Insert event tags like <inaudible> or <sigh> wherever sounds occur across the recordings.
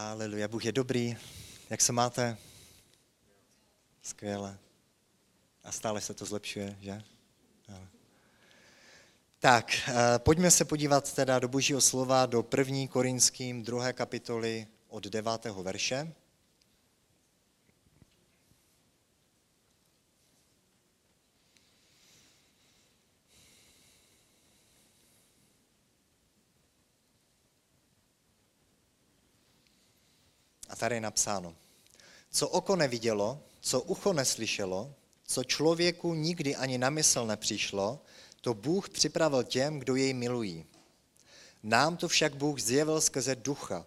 Haleluja, Bůh je dobrý. Jak se máte? Skvěle. A stále se to zlepšuje, že? Tak, eh, pojďme se podívat teda do božího slova, do první korinským, druhé kapitoly od devátého verše. Tady je napsáno, co oko nevidělo, co ucho neslyšelo, co člověku nikdy ani na mysl nepřišlo, to Bůh připravil těm, kdo jej milují. Nám to však Bůh zjevil skrze ducha,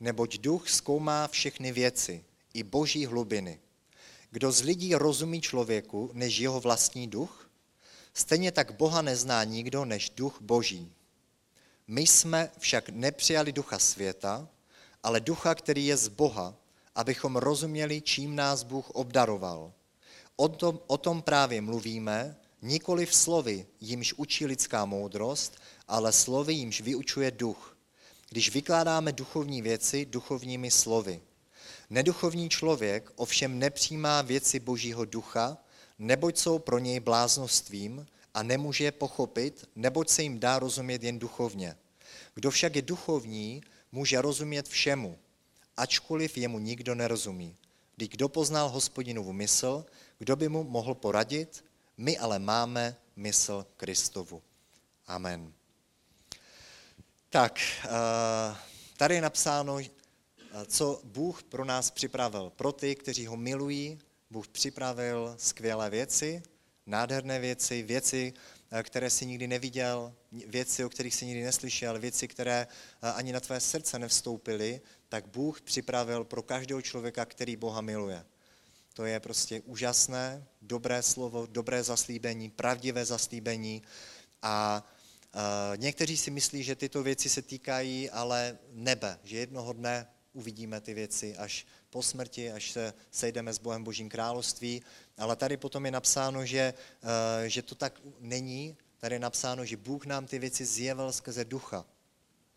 neboť duch zkoumá všechny věci, i boží hlubiny. Kdo z lidí rozumí člověku, než jeho vlastní duch? Stejně tak Boha nezná nikdo, než duch boží. My jsme však nepřijali ducha světa, ale ducha, který je z Boha, abychom rozuměli, čím nás Bůh obdaroval. O tom, o tom právě mluvíme, nikoli v slovy, jimž učí lidská moudrost, ale slovy, jimž vyučuje duch. Když vykládáme duchovní věci duchovními slovy. Neduchovní člověk ovšem nepřijímá věci božího ducha, neboť jsou pro něj bláznostvím a nemůže je pochopit, neboť se jim dá rozumět jen duchovně. Kdo však je duchovní, může rozumět všemu, ačkoliv jemu nikdo nerozumí. Když kdo poznal hospodinovu mysl, kdo by mu mohl poradit? My ale máme mysl Kristovu. Amen. Tak, eh, tady je napsáno, eh, co Bůh pro nás připravil. Pro ty, kteří ho milují, Bůh připravil skvělé věci, nádherné věci, věci, které si nikdy neviděl, věci, o kterých si nikdy neslyšel, věci, které eh, ani na tvé srdce nevstoupily, tak Bůh připravil pro každého člověka, který Boha miluje. To je prostě úžasné, dobré slovo, dobré zaslíbení, pravdivé zaslíbení a uh, někteří si myslí, že tyto věci se týkají ale nebe, že jednoho dne uvidíme ty věci až po smrti, až se sejdeme s Bohem Božím království, ale tady potom je napsáno, že, eh, že to tak není, tady je napsáno, že Bůh nám ty věci zjevil skrze ducha.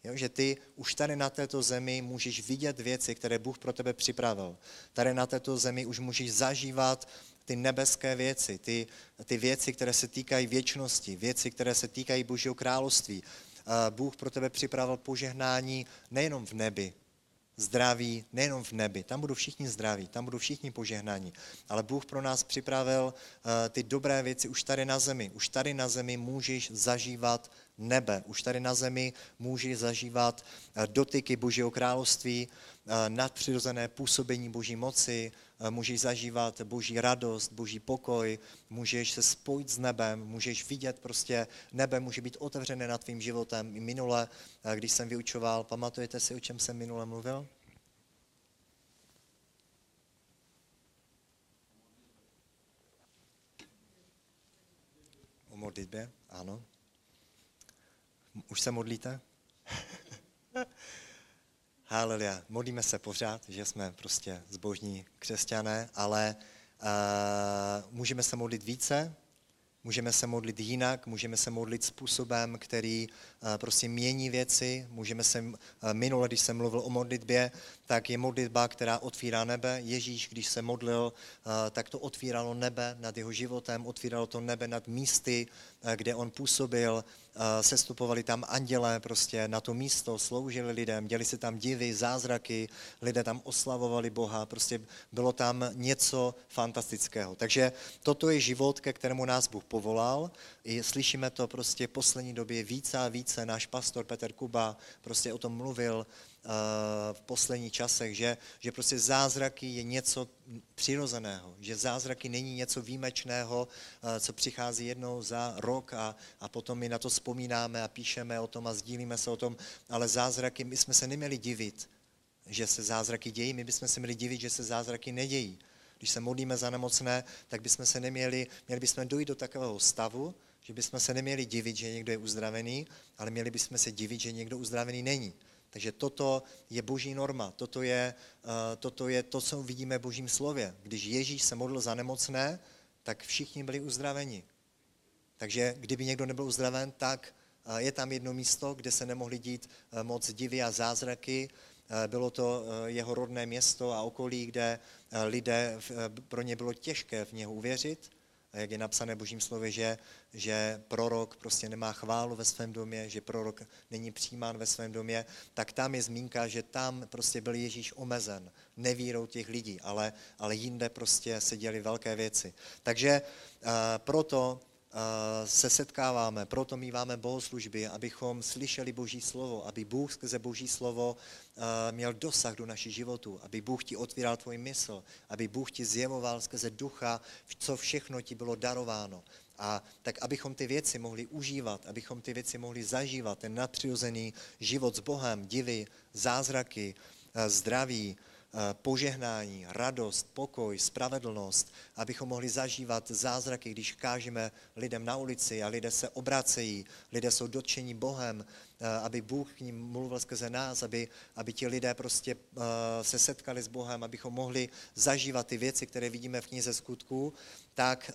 Jo, že ty už tady na této zemi můžeš vidět věci, které Bůh pro tebe připravil. Tady na této zemi už můžeš zažívat ty nebeské věci, ty, ty věci, které se týkají věčnosti, věci, které se týkají Božího království. Eh, Bůh pro tebe připravil požehnání nejenom v nebi, zdraví nejenom v nebi, tam budou všichni zdraví, tam budou všichni požehnaní, ale Bůh pro nás připravil uh, ty dobré věci už tady na zemi. Už tady na zemi můžeš zažívat nebe, už tady na zemi můžeš zažívat uh, dotyky Božího království, uh, nadpřirozené působení Boží moci, můžeš zažívat Boží radost, Boží pokoj, můžeš se spojit s nebem, můžeš vidět prostě nebe, může být otevřené nad tvým životem. I minule, když jsem vyučoval, pamatujete si, o čem jsem minule mluvil? O modlitbě, ano. Už se modlíte? <laughs> Haleluja. Modlíme se pořád, že jsme prostě zbožní křesťané, ale uh, můžeme se modlit více, můžeme se modlit jinak, můžeme se modlit způsobem, který prostě mění věci. Můžeme se, uh, minule, když jsem mluvil o modlitbě, tak je modlitba, která otvírá nebe. Ježíš, když se modlil, uh, tak to otvíralo nebe nad jeho životem, otvíralo to nebe nad místy, kde on působil, sestupovali tam andělé prostě na to místo, sloužili lidem, děli se tam divy, zázraky, lidé tam oslavovali Boha, prostě bylo tam něco fantastického. Takže toto je život, ke kterému nás Bůh povolal. I slyšíme to prostě v poslední době více a více. Náš pastor Petr Kuba prostě o tom mluvil, v posledních časech, že, že prostě zázraky je něco přirozeného, že zázraky není něco výjimečného, co přichází jednou za rok a, a potom my na to vzpomínáme a píšeme o tom a sdílíme se o tom, ale zázraky, my jsme se neměli divit, že se zázraky dějí, my bychom se měli divit, že se zázraky nedějí. Když se modlíme za nemocné, tak bychom se neměli, měli bychom dojít do takového stavu, že bychom se neměli divit, že někdo je uzdravený, ale měli bychom se divit, že někdo uzdravený není. Takže toto je boží norma, toto je, uh, toto je to, co vidíme v božím slově. Když Ježíš se modlil za nemocné, tak všichni byli uzdraveni. Takže kdyby někdo nebyl uzdraven, tak uh, je tam jedno místo, kde se nemohli dít uh, moc divy a zázraky, bylo to jeho rodné město a okolí, kde lidé, pro ně bylo těžké v něho uvěřit, jak je napsané v božím slově, že, že prorok prostě nemá chválu ve svém domě, že prorok není přijímán ve svém domě, tak tam je zmínka, že tam prostě byl Ježíš omezen nevírou těch lidí, ale, ale jinde prostě se děly velké věci. Takže uh, proto Eh, se setkáváme, proto míváme bohoslužby, abychom slyšeli Boží slovo, aby Bůh skrze Boží slovo eh, měl dosah do našich životů, aby Bůh ti otvíral tvůj mysl, aby Bůh ti zjevoval skrze ducha, co všechno ti bylo darováno. A tak, abychom ty věci mohli užívat, abychom ty věci mohli zažívat, ten nadpřirozený život s Bohem, divy, zázraky, eh, zdraví, Eh, požehnání, radost, pokoj, spravedlnost, abychom mohli zažívat zázraky, když kážeme lidem na ulici a lidé se obracejí, lidé jsou dotčení Bohem, eh, aby Bůh k ním mluvil skrze nás, aby, aby ti lidé prostě eh, se setkali s Bohem, abychom mohli zažívat ty věci, které vidíme v knize skutků, tak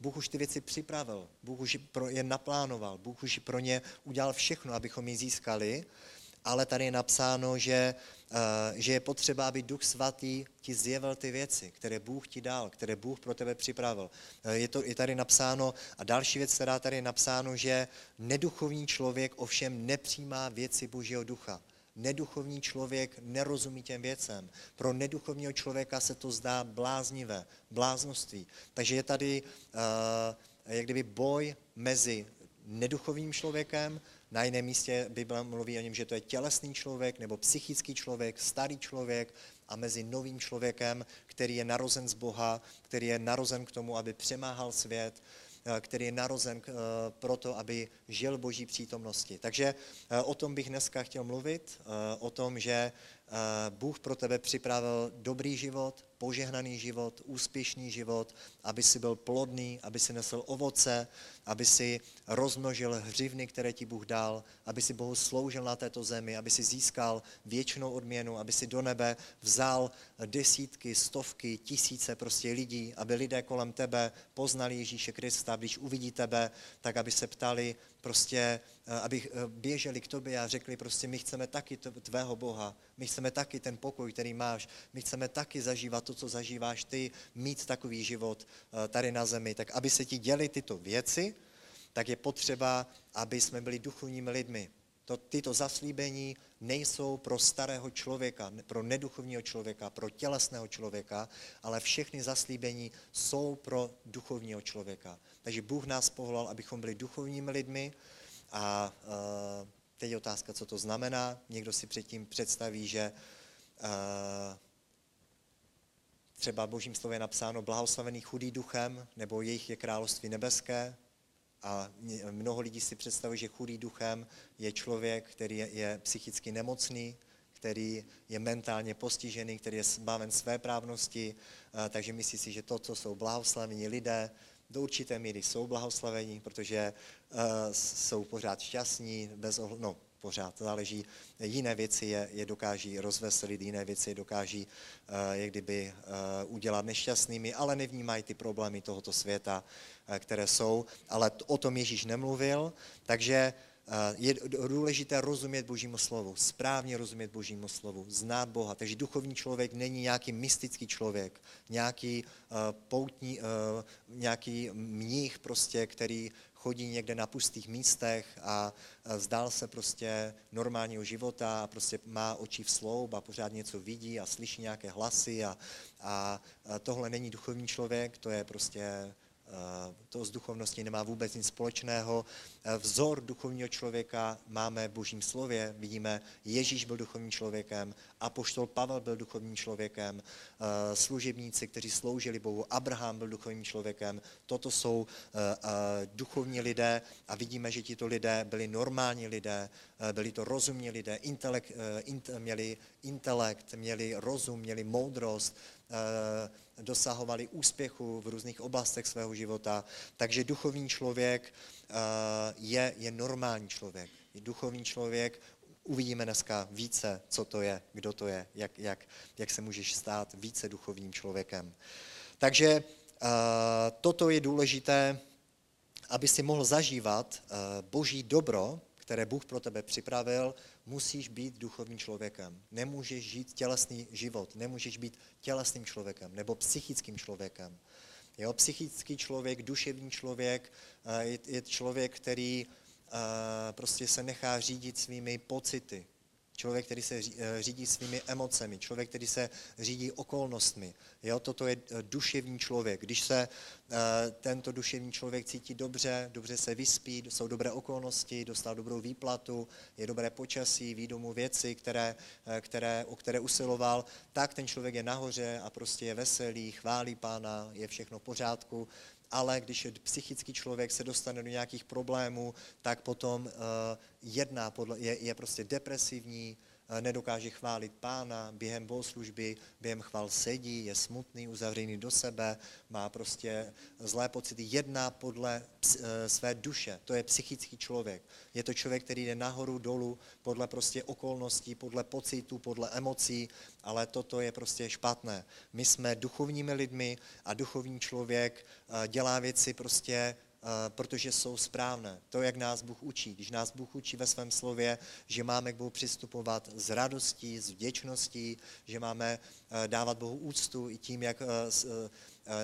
Bůh už ty věci připravil, Bůh už je naplánoval, Bůh už pro ně udělal všechno, abychom ji získali, ale tady je napsáno, že Eh, že je potřeba, aby Duch Svatý ti zjevil ty věci, které Bůh ti dal, které Bůh pro tebe připravil. Eh, je, to, je tady napsáno, a další věc, která tady je napsáno, že neduchovní člověk ovšem nepřijímá věci Božího ducha. Neduchovní člověk nerozumí těm věcem. Pro neduchovního člověka se to zdá bláznivé, bláznoství. Takže je tady uh, jak kdyby boj mezi neduchovým člověkem na jiném místě Bible mluví o něm, že to je tělesný člověk nebo psychický člověk, starý člověk a mezi novým člověkem, který je narozen z Boha, který je narozen k tomu, aby přemáhal svět, eh, který je narozen eh, proto, aby žil Boží přítomnosti. Takže eh, o tom bych dneska chtěl mluvit, o tom, že Bůh pro tebe připravil dobrý život, požehnaný život, úspěšný život, aby si byl plodný, aby si nesl ovoce, aby si rozmnožil hřivny, které ti Bůh dal, aby si Bohu sloužil na této zemi, aby si získal věčnou odměnu, aby si do nebe vzal desítky, stovky, tisíce prostě lidí, aby lidé kolem tebe poznali Ježíše Krista, když uvidí tebe, tak aby se ptali, prostě, eh, aby eh, běželi k tobě a řekli prostě, my chceme taky tvého Boha, my chceme taky ten pokoj, který máš, my chceme taky zažívat to, co zažíváš ty, mít takový život eh, tady na zemi. Tak aby se ti děly tyto věci, tak je potřeba, aby jsme byli duchovními lidmi. To, tyto zaslíbení nejsou pro starého člověka, pro neduchovního člověka, pro tělesného člověka, ale všechny zaslíbení jsou pro duchovního člověka. Takže Bůh nás povolal, abychom byli duchovními lidmi a uh, teď je otázka, co to znamená. Někdo si předtím představí, že uh, třeba v božím slově napsáno blahoslavený chudý duchem, nebo jejich je království nebeské. A mnoho lidí si představuje, že chudý duchem je člověk, který je, je psychicky nemocný, který je mentálně postižený, který je zbaven své právnosti, takže myslí si, že to, co jsou blahoslavení lidé, do určité míry jsou blahoslavení, protože jsou pořád šťastní, bez ohledu, no, pořád záleží, jiné věci je, je dokáží rozveselit, jiné věci je dokáží uh, jak kdyby uh, udělat nešťastnými, ale nevnímají ty problémy tohoto světa, uh, které jsou, ale o tom Ježíš nemluvil, takže Eh, je důležité rozumět Božímu slovu, správně rozumět Božímu slovu, znát Boha. Takže duchovní člověk není nějaký mystický člověk, nějaký poutní, nějaký mních prostě, který chodí někde na pustých místech a vzdál se prostě normálního života a prostě má oči v sloup a pořád něco vidí a slyší nějaké hlasy a, a tohle není duchovní člověk, to je prostě to s duchovností nemá vůbec nic společného. Vzor duchovního člověka máme v božím slově. Vidíme, Ježíš byl duchovním člověkem, apoštol Pavel byl duchovním člověkem, služebníci, kteří sloužili Bohu, Abraham byl duchovním člověkem. Toto jsou duchovní lidé a vidíme, že tito lidé byli normální lidé, byli to rozumní lidé, intelekt, měli intelekt, měli rozum, měli moudrost, Eh, dosahovali úspěchu v různých oblastech svého života. Takže duchovní člověk eh, je, je normální člověk. Duchovní člověk, uvidíme dneska více, co to je, kdo to je, jak, jak, jak se můžeš stát více duchovním člověkem. Takže uh, toto je důležité, aby si mohl zažívat boží dobro, které Bůh pro tebe připravil, musíš být duchovním člověkem. Nemůžeš žít tělesný život, nemůžeš být tělesným člověkem nebo psychickým člověkem. Jo, psychický člověk, duševní člověk eh, je, je člověk, který eh, prostě se nechá řídit svými pocity, člověk, který se eh, řídí svými emocemi, člověk, který se řídí okolnostmi. Jo, toto je eh, duševní člověk. Když se uh, tento duševní člověk cítí dobře, dobře se vyspí, jsou dobré okolnosti, dostal dobrou výplatu, je dobré počasí, ví domů věci, které, které, o které usiloval, tak ten člověk je nahoře a prostě je veselý, chválí pána, je všechno v pořádku ale když je psychický člověk se dostane do nějakých problémů, tak potom uh, jedná, podle, je, je prostě depresivní, nedokáže chválit pána, během bohoslužby, během chval sedí, je smutný, uzavřený do sebe, má prostě zlé pocity, jedná podle uh, své duše. To je psychický člověk. Je to člověk, který jde nahoru, dolů, podle prostě okolností, podle pocitů, podle emocí, ale toto je prostě špatné. My jsme duchovními lidmi a duchovní člověk eh, dělá věci prostě eh, protože jsou správné. To, jak nás Bůh učí. Když nás Bůh učí ve svém slově, že máme k Bohu přistupovat s radostí, s vděčností, že máme eh, dávat Bohu úctu i tím, jak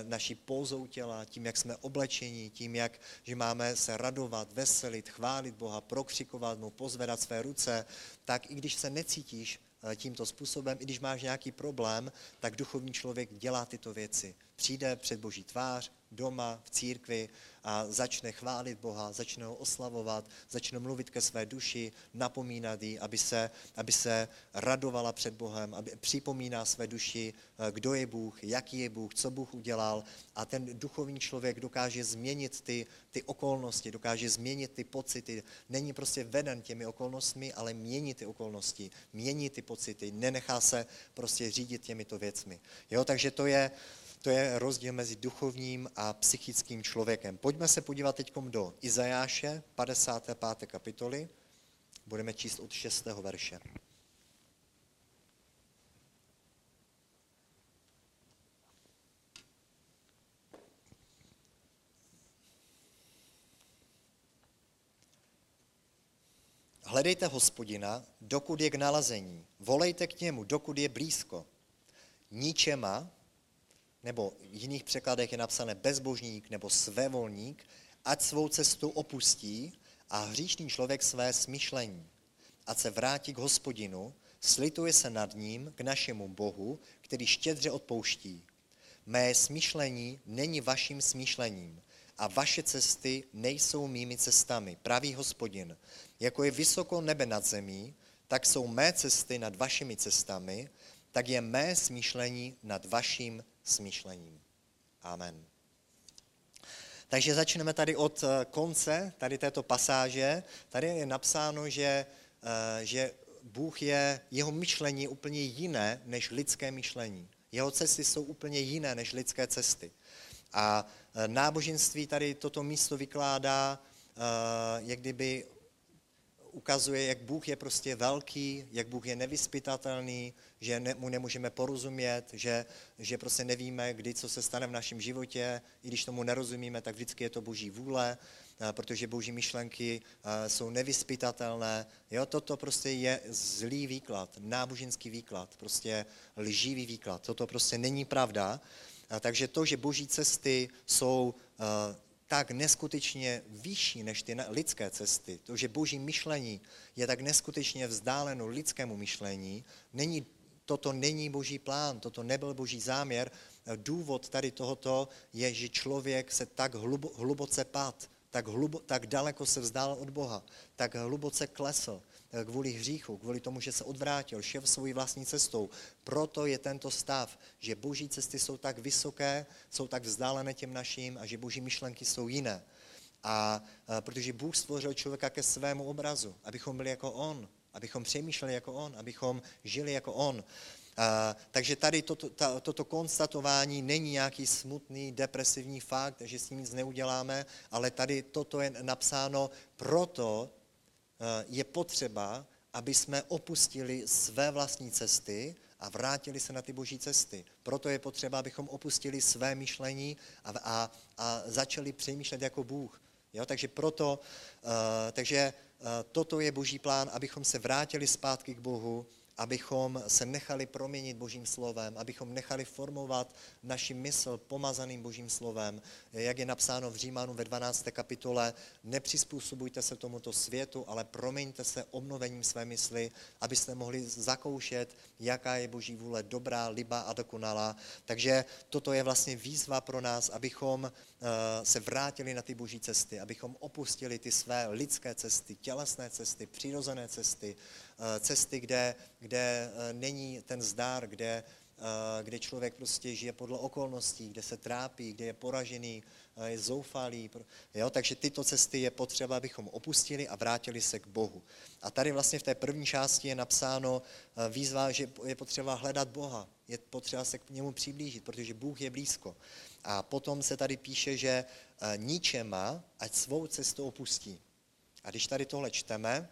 naší pozou těla, tím, jak jsme oblečení, tím, jak že máme se radovat, veselit, chválit Boha, prokřikovat mu, pozvedat své ruce, tak i když se necítíš Eh, tímto způsobem, i když máš nějaký problém, tak duchovní člověk dělá tyto věci. Přijde před Boží tvář, doma, v církvi a začne chválit Boha, začne ho oslavovat, začne mluvit ke své duši, napomínat jí, aby se, aby se radovala před Bohem, aby připomíná své duši, eh, kdo je Bůh, jaký je Bůh, co Bůh udělal a ten duchovní člověk dokáže změnit ty, ty okolnosti, dokáže změnit ty pocity. Není prostě veden těmi okolnostmi, ale mění ty okolnosti, mění ty pocity, nenechá se prostě řídit těmito věcmi. Jo, takže to je, to je rozdíl mezi duchovním a psychickým člověkem. Pojďme se podívat teď do Izajáše, 55. kapitoly. Budeme číst od 6. verše. Hledejte hospodina, dokud je k nalazení. Volejte k němu, dokud je blízko. Ničema, nebo v jiných překladech je napsané bezbožník nebo svévolník, ať svou cestu opustí a hříšný člověk své smyšlení. Ať se vrátí k hospodinu, slituje se nad ním, k našemu Bohu, který štědře odpouští. Mé smýšlení není vaším smýšlením a vaše cesty nejsou mými cestami, pravý hospodin. Jako je vysoko nebe nad zemí, tak jsou mé cesty nad vašimi cestami, tak je mé smýšlení nad vaším smýšlením. Amen. Takže začneme tady od eh, konce, tady této pasáže. Tady je napsáno, že, eh, že Bůh je, jeho myšlení úplně jiné než lidské myšlení. Jeho cesty jsou úplně jiné než lidské cesty. A eh, náboženství tady toto místo vykládá, jak kdyby ukazuje, jak Bůh je prostě velký, jak Bůh je nevyspytatelný, že ne, mu nemůžeme porozumět, že, že prostě nevíme, kdy co se stane v našem životě. I když tomu nerozumíme, tak vždycky je to boží vůle, eh, protože boží myšlenky eh, jsou nevyspytatelné. Jo, toto prostě je zlý výklad, náboženský výklad, prostě lživý výklad. Toto prostě není pravda. Takže to, že boží cesty jsou eh, tak neskutečně vyšší než ty lidské cesty, to, že boží myšlení je tak neskutečně vzdáleno lidskému myšlení, není, toto není boží plán, toto nebyl boží záměr. Důvod tady tohoto je, že člověk se tak hlubo, hluboce pad, tak, hlubo, tak daleko se vzdál od Boha, tak hluboce klesl, kvůli hříchu, kvůli tomu, že se odvrátil, šel svojí vlastní cestou. Proto je tento stav, že boží cesty jsou tak vysoké, jsou tak vzdálené těm našim a že boží myšlenky jsou jiné. A, eh, protože Bůh stvořil člověka ke svému obrazu, abychom byli jako On, abychom přemýšleli jako On, abychom žili jako On. A, takže tady toto, ta, toto konstatování není nějaký smutný, depresivní fakt, že s tím nic neuděláme, ale tady toto je napsáno proto, Eh, je potřeba, aby jsme opustili své vlastní cesty a vrátili se na ty boží cesty. Proto je potřeba, abychom opustili své myšlení a, a, a začali přemýšlet jako Bůh. Jo, takže proto, uh, takže toto je boží plán, abychom se vrátili zpátky k Bohu, abychom se nechali proměnit Božím slovem, abychom nechali formovat naši mysl pomazaným Božím slovem. Jak je napsáno v Římanu ve 12. kapitole, nepřizpůsobujte se tomuto světu, ale proměňte se obnovením své mysli, abyste mohli zakoušet, jaká je Boží vůle dobrá, liba a dokonalá. Takže toto je vlastně výzva pro nás, abychom eh, se vrátili na ty boží cesty, abychom opustili ty své lidské cesty, tělesné cesty, přirozené cesty, cesty, kde, kde eh, není ten zdár, kde, eh, kde člověk prostě žije podle okolností, kde se trápí, kde je poražený, je zoufalý. Jo? Takže tyto cesty je potřeba, abychom opustili a vrátili se k Bohu. A tady vlastně v té první části je napsáno výzva, že je potřeba hledat Boha, je potřeba se k němu přiblížit, protože Bůh je blízko. A potom se tady píše, že ničema, ať svou cestu opustí. A když tady tohle čteme,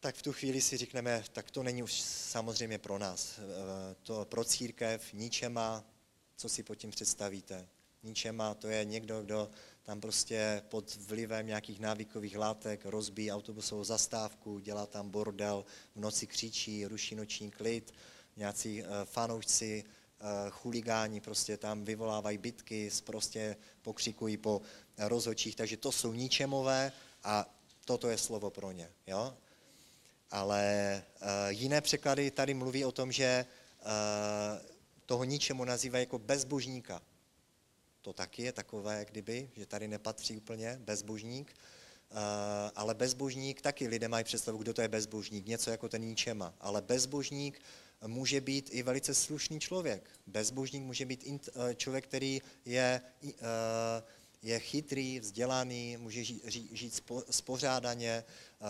tak v tu chvíli si řekneme, tak to není už samozřejmě pro nás. Eh, to pro církev ničema, co si pod tím představíte. Ničema, to je někdo, kdo tam prostě pod vlivem nějakých návykových látek rozbíjí autobusovou zastávku, dělá tam bordel, v noci křičí, ruší noční klid, nějací eh, fanoušci, eh, chuligáni prostě tam vyvolávají bitky, prostě pokřikují po rozhočích, takže to jsou ničemové a toto je slovo pro ně. Jo? Ale uh, jiné překlady tady mluví o tom, že uh, toho ničemu nazývají jako bezbožníka. To taky je takové, kdyby, že tady nepatří úplně bezbožník. Uh, ale bezbožník, taky lidé mají představu, kdo to je bezbožník, něco jako ten ničema. Ale bezbožník může být i velice slušný člověk. Bezbožník může být člověk, který je je chytrý, vzdělaný, může žít, spořádaně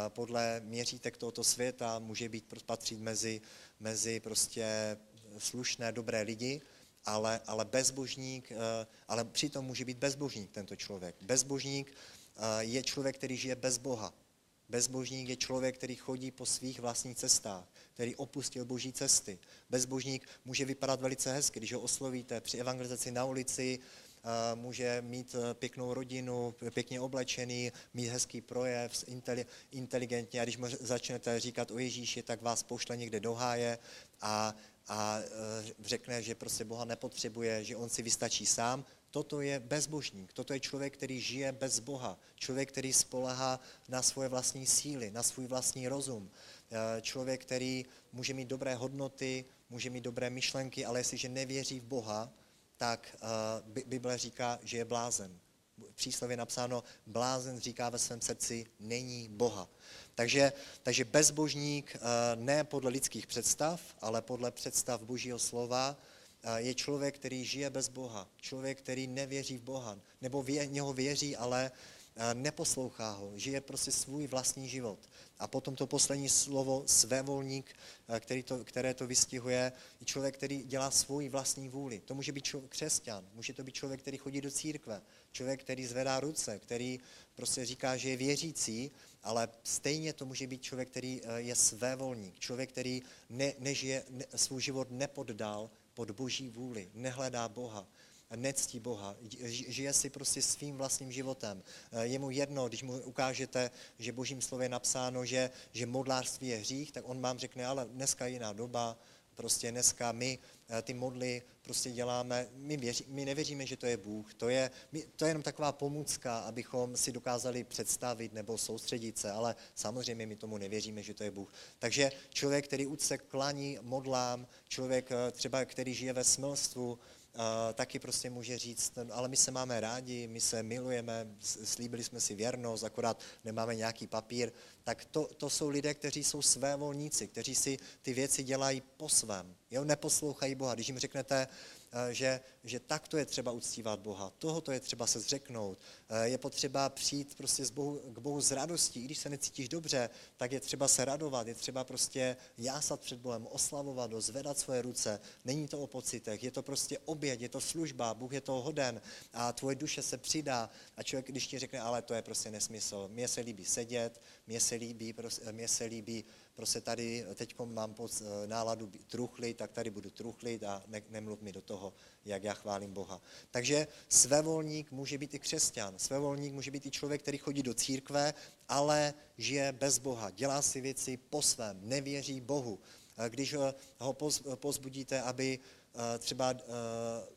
podle měřítek tohoto světa, může být patřit mezi, mezi prostě slušné, dobré lidi, ale, ale bezbožník, ale přitom může být bezbožník tento člověk. Bezbožník je člověk, který žije bez Boha. Bezbožník je člověk, který chodí po svých vlastních cestách, který opustil boží cesty. Bezbožník může vypadat velice hezky, když ho oslovíte při evangelizaci na ulici, může mít eh, pěknou rodinu, pěkně oblečený, mít hezký projev, inteligentně. A když mu začnete říkat o Ježíši, tak vás pošle někde do háje a, a eh, řekne, že prostě Boha nepotřebuje, že on si vystačí sám, toto je bezbožník, toto je člověk, který žije bez Boha, člověk, který spolehá na svoje vlastní síly, na svůj vlastní rozum, eh, člověk, který může mít dobré hodnoty, může mít dobré myšlenky, ale jestliže nevěří v Boha, tak uh, Bible říká, že je blázen. Příslově napsáno, blázen říká ve svém srdci, není Boha. Takže, takže bezbožník uh, ne podle lidských představ, ale podle představ Božího slova, uh, je člověk, který žije bez Boha. Člověk, který nevěří v Boha. Nebo v něho věří, ale neposlouchá ho, žije prostě svůj vlastní život. A potom to poslední slovo, svévolník, který to, které to vystihuje, je člověk, který dělá svůj vlastní vůli. To může být člověk, křesťan, může to být člověk, který chodí do církve, člověk, který zvedá ruce, který prostě říká, že je věřící, ale stejně to může být člověk, který e, je svévolník, člověk, který ne, nežije, ne, svůj život nepoddal pod boží vůli, nehledá Boha, nectí Boha, žije si prostě svým vlastním životem. Eh, je mu jedno, když mu ukážete, že božím slově je napsáno, že, že modlářství je hřích, tak on vám řekne, ale dneska je jiná doba, prostě dneska my eh, ty modly prostě děláme, my, věří, my nevěříme, že to je Bůh, to je, my, to je jenom taková pomůcka, abychom si dokázali představit nebo soustředit se, ale samozřejmě my tomu nevěříme, že to je Bůh. Takže člověk, který úcte klaní modlám, člověk eh, třeba, který žije ve smilstvu, taky prostě může říct, ale my se máme rádi, my se milujeme, slíbili jsme si věrnost, akorát nemáme nějaký papír, tak to, to jsou lidé, kteří jsou své volníci, kteří si ty věci dělají po svém. Jo, neposlouchají Boha. Když jim řeknete, Eh, že, že takto je třeba uctívat Boha, tohoto je třeba se zřeknout, eh, je potřeba přijít prostě z Bohu, k Bohu s radostí, i když se necítíš dobře, tak je třeba se radovat, je třeba prostě jásat před Bohem, oslavovat ho, zvedat svoje ruce, není to o pocitech, je to prostě oběd, je to služba, Bůh je toho hoden a tvoje duše se přidá. A člověk, když ti řekne, ale to je prostě nesmysl, mně se líbí sedět, mně se líbí, mně se líbí prostě tady teď mám poc, náladu truchlit, tak tady budu truchlit a ne, nemluv mi do toho, jak já chválím Boha. Takže svévolník může být i křesťan, svévolník může být i člověk, který chodí do církve, ale žije bez Boha, dělá si věci po svém, nevěří Bohu. Když ho pozbudíte, aby Eh, třeba eh,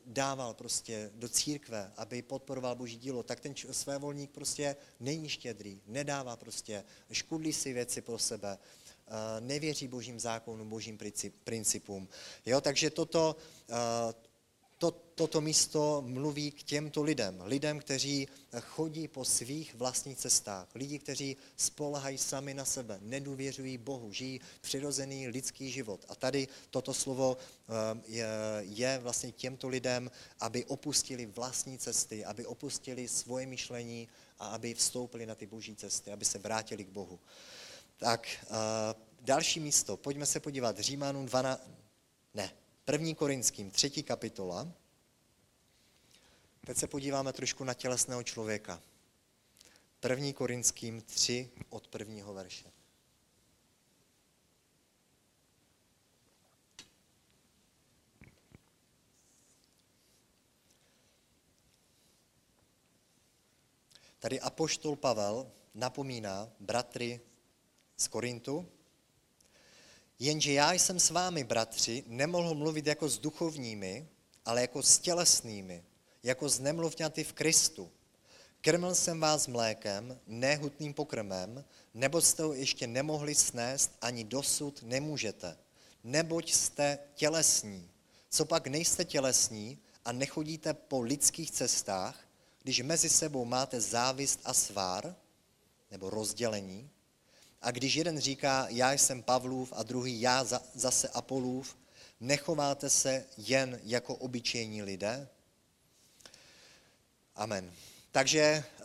dával prostě do církve, aby podporoval boží dílo, tak ten svévolník prostě není štědrý, nedává prostě, škudlí si věci pro sebe, eh, nevěří božím zákonům, božím principům. Jo, takže toto, to, toto místo mluví k těmto lidem. Lidem, kteří chodí po svých vlastních cestách. Lidi, kteří spolehají sami na sebe, nedůvěřují Bohu, žijí přirozený lidský život. A tady toto slovo eh, je, je vlastně těmto lidem, aby opustili vlastní cesty, aby opustili svoje myšlení a aby vstoupili na ty boží cesty, aby se vrátili k Bohu. Tak eh, další místo. Pojďme se podívat. Římanům 12, ne, První Korinským, třetí kapitola. Teď se podíváme trošku na tělesného člověka. První Korinským 3 od prvního verše. Tady apoštol Pavel napomíná bratry z Korintu, Jenže já jsem s vámi, bratři, nemohl mluvit jako s duchovními, ale jako s tělesnými, jako s nemluvňaty v Kristu. Krmil jsem vás mlékem, nehutným pokrmem, nebo jste ho ještě nemohli snést, ani dosud nemůžete. Neboť jste tělesní. Co pak nejste tělesní a nechodíte po lidských cestách, když mezi sebou máte závist a svár, nebo rozdělení, a když jeden říká, já jsem Pavlův a druhý já zase Apolův, nechováte se jen jako obyčejní lidé? Amen. Takže uh,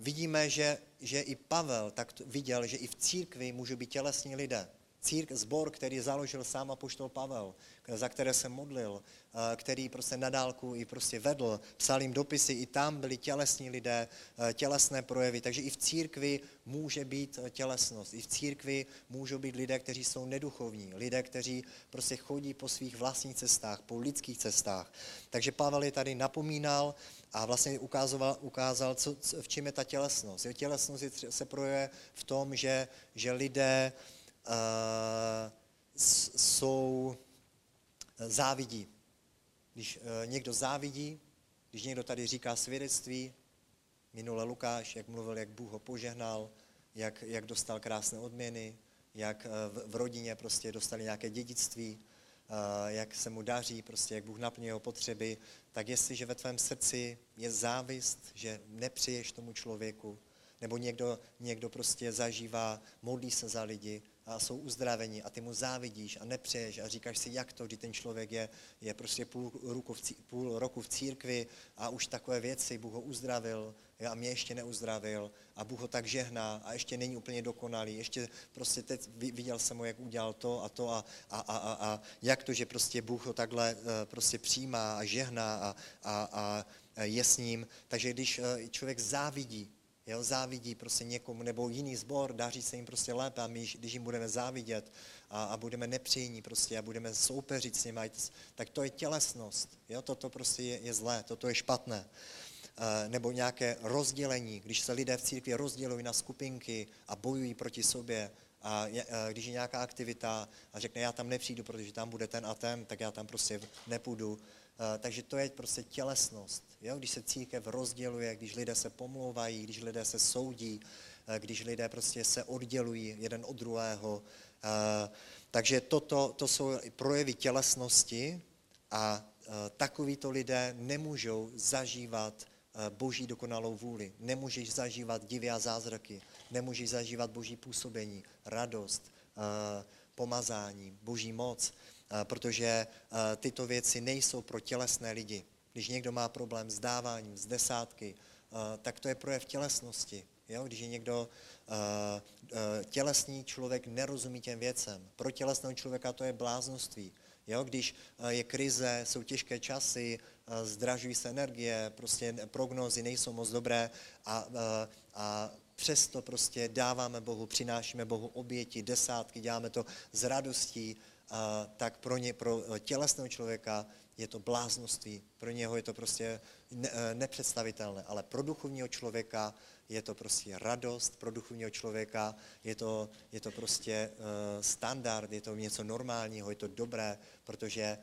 vidíme, že, že i Pavel tak viděl, že i v církvi můžou být tělesní lidé. Círk, zbor, který založil sám apoštol Pavel, za které se modlil, eh, který prostě na dálku i prostě vedl, psal jim dopisy, i tam byli tělesní lidé, eh, tělesné projevy, takže i v církvi může být eh, tělesnost, i v církvi můžou být lidé, kteří jsou neduchovní, lidé, kteří prostě chodí po svých vlastních cestách, po lidských cestách. Takže Pavel je tady napomínal a vlastně ukázal, ukázal co, v čem je ta tělesnost. Tělesnost se projevuje v tom, že, že lidé jsou závidí. Když eh, někdo závidí, když někdo tady říká svědectví, minule Lukáš, jak mluvil, jak Bůh ho požehnal, jak, jak dostal krásné odměny, jak eh, v, v rodině prostě dostali nějaké dědictví, eh, jak se mu daří, prostě jak Bůh naplní jeho potřeby, tak jestliže ve tvém srdci je závist, že nepřiješ tomu člověku, nebo někdo, někdo prostě zažívá, modlí se za lidi, jsou uzdraveni a ty mu závidíš a nepřeješ a říkáš si, jak to, kdy ten člověk je, je prostě půl, ruku v, půl roku v církvi a už takové věci, Bůh ho uzdravil a mě ještě neuzdravil a Bůh ho tak žehná a ještě není úplně dokonalý, ještě prostě teď viděl jsem mu, jak udělal to a to a, a, a, a, a jak to, že prostě Bůh ho takhle eh, prostě přijímá a žehná a, a, a je s ním. Takže když eh, člověk závidí, jo, závidí prostě někomu, nebo jiný zbor, daří se jim prostě lépe a my, když jim budeme závidět a, a budeme nepříjemní prostě a budeme soupeřit s nimi, tak to je tělesnost, jo, toto prostě je, je zlé, toto je špatné. Uh, nebo nějaké rozdělení, když se lidé v církvi rozdělují na skupinky a bojují proti sobě, a je, uh, když je nějaká aktivita a řekne, já tam nepřijdu, protože tam bude ten a ten, tak já tam prostě nepůjdu, Eh, takže to je prostě tělesnost. Jo? Když se církev rozděluje, když lidé se pomlouvají, když lidé se soudí, eh, když lidé prostě se oddělují jeden od druhého. Eh, takže toto to jsou projevy tělesnosti a takovýto lidé nemůžou zažívat boží dokonalou vůli. Nemůžeš zažívat divy a zázraky. Nemůžeš zažívat boží působení, radost, pomazání, boží moc protože eh, tyto věci nejsou pro tělesné lidi. Když někdo má problém s dáváním, s desátky, eh, tak to je projev tělesnosti. Jo? Když je někdo eh, tělesný člověk, nerozumí těm věcem. Pro tělesného člověka to je bláznoství. Jo? Když je krize, jsou těžké časy, zdražují se energie, prostě prognózy nejsou moc dobré a, a přesto prostě dáváme Bohu, přinášíme Bohu oběti, desátky, děláme to s radostí, tak pro, ně, pro tělesného člověka je to bláznoství, pro něho je to prostě nepředstavitelné, ale pro duchovního člověka je to prostě radost pro duchovního člověka, je to, je to prostě uh, standard, je to něco normálního, je to dobré, protože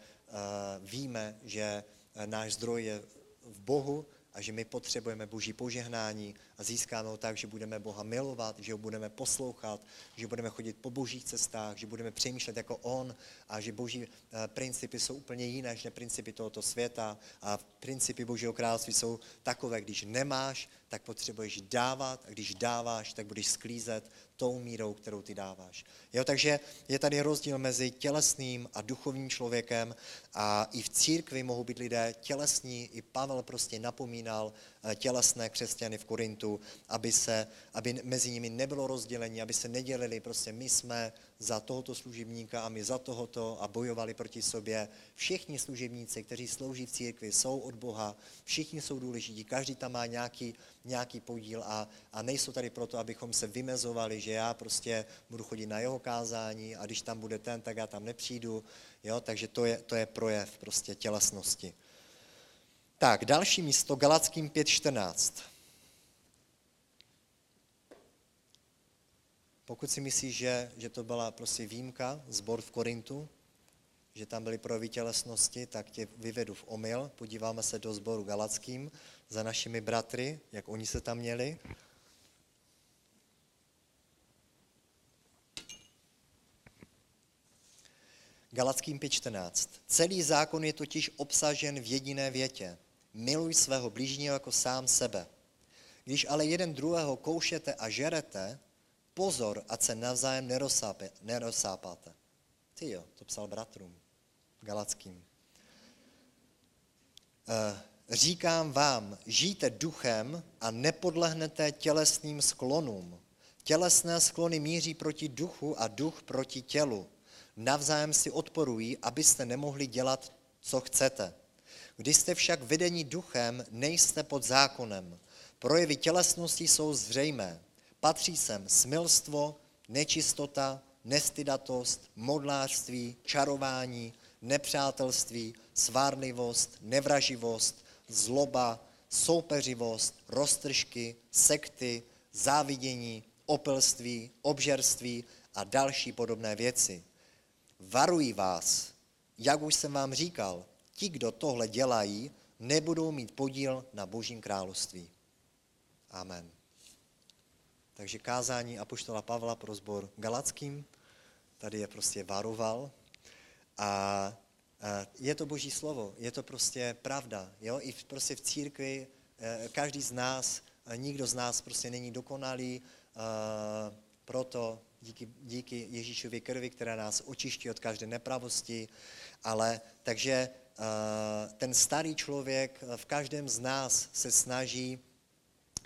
víme, že náš zdroj je v Bohu a že my potřebujeme Boží požehnání a získáme ho tak, že budeme Boha milovat, že ho budeme poslouchat, že budeme chodit po božích cestách, že budeme přemýšlet jako On a že boží eh, principy jsou úplně jiné než principy tohoto světa a principy Božího království jsou takové, když nemáš, tak potřebuješ dávat a když dáváš, tak budeš sklízet tou mírou, kterou ty dáváš. Jo, takže je tady rozdíl mezi tělesným a duchovním člověkem a i v církvi mohou být lidé tělesní, i Pavel prostě napomínal eh, tělesné křesťany v Korintu, aby, se, aby mezi nimi nebylo rozdělení, aby se nedělili, prostě my jsme za tohoto služebníka a my za tohoto a bojovali proti sobě. Všichni služebníci, kteří slouží v církvi, jsou od Boha, všichni jsou důležití, každý tam má nějaký, nějaký podíl a, a nejsou tady proto, abychom se vymezovali, že já prostě budu chodit na jeho kázání a když tam bude ten, tak já tam nepřijdu. Jo? Takže to je, to je projev prostě tělesnosti. Tak, další místo, Galackým 5.14. Pokud si myslíš, že, že to byla prostě výjimka, zbor v Korintu, že tam byly projevy tělesnosti, tak tě vyvedu v omyl. Podíváme se do sboru Galackým za našimi bratry, jak oni se tam měli. Galackým 5.14. Celý zákon je totiž obsažen v jediné větě. Miluj svého blížního jako sám sebe. Když ale jeden druhého koušete a žerete, pozor, ať se navzájem nerozsápe, nerozsápáte. Ty jo, to psal bratrům galackým. E, říkám vám, žijte duchem a nepodlehnete tělesným sklonům. Tělesné sklony míří proti duchu a duch proti tělu. Navzájem si odporují, abyste nemohli dělat, co chcete. Když jste však vedení duchem, nejste pod zákonem. Projevy tělesnosti jsou zřejmé. Patří sem smilstvo, nečistota, nestydatost, modlářství, čarování, nepřátelství, svárlivost, nevraživost, zloba, soupeřivost, roztržky, sekty, závidění, opelství, obžerství a další podobné věci. Varuji vás, jak už jsem vám říkal, ti, kdo tohle dělají, nebudou mít podíl na Božím království. Amen. Takže kázání Apoštola Pavla pro zbor Galackým, tady je prostě varoval. A je to boží slovo, je to prostě pravda. Jo? I prostě v církvi e, každý z nás, nikdo z nás prostě není dokonalý, proto díky, díky Ježíšově krvi, která nás očiští od každé nepravosti, ale takže ten starý člověk v každém z nás se snaží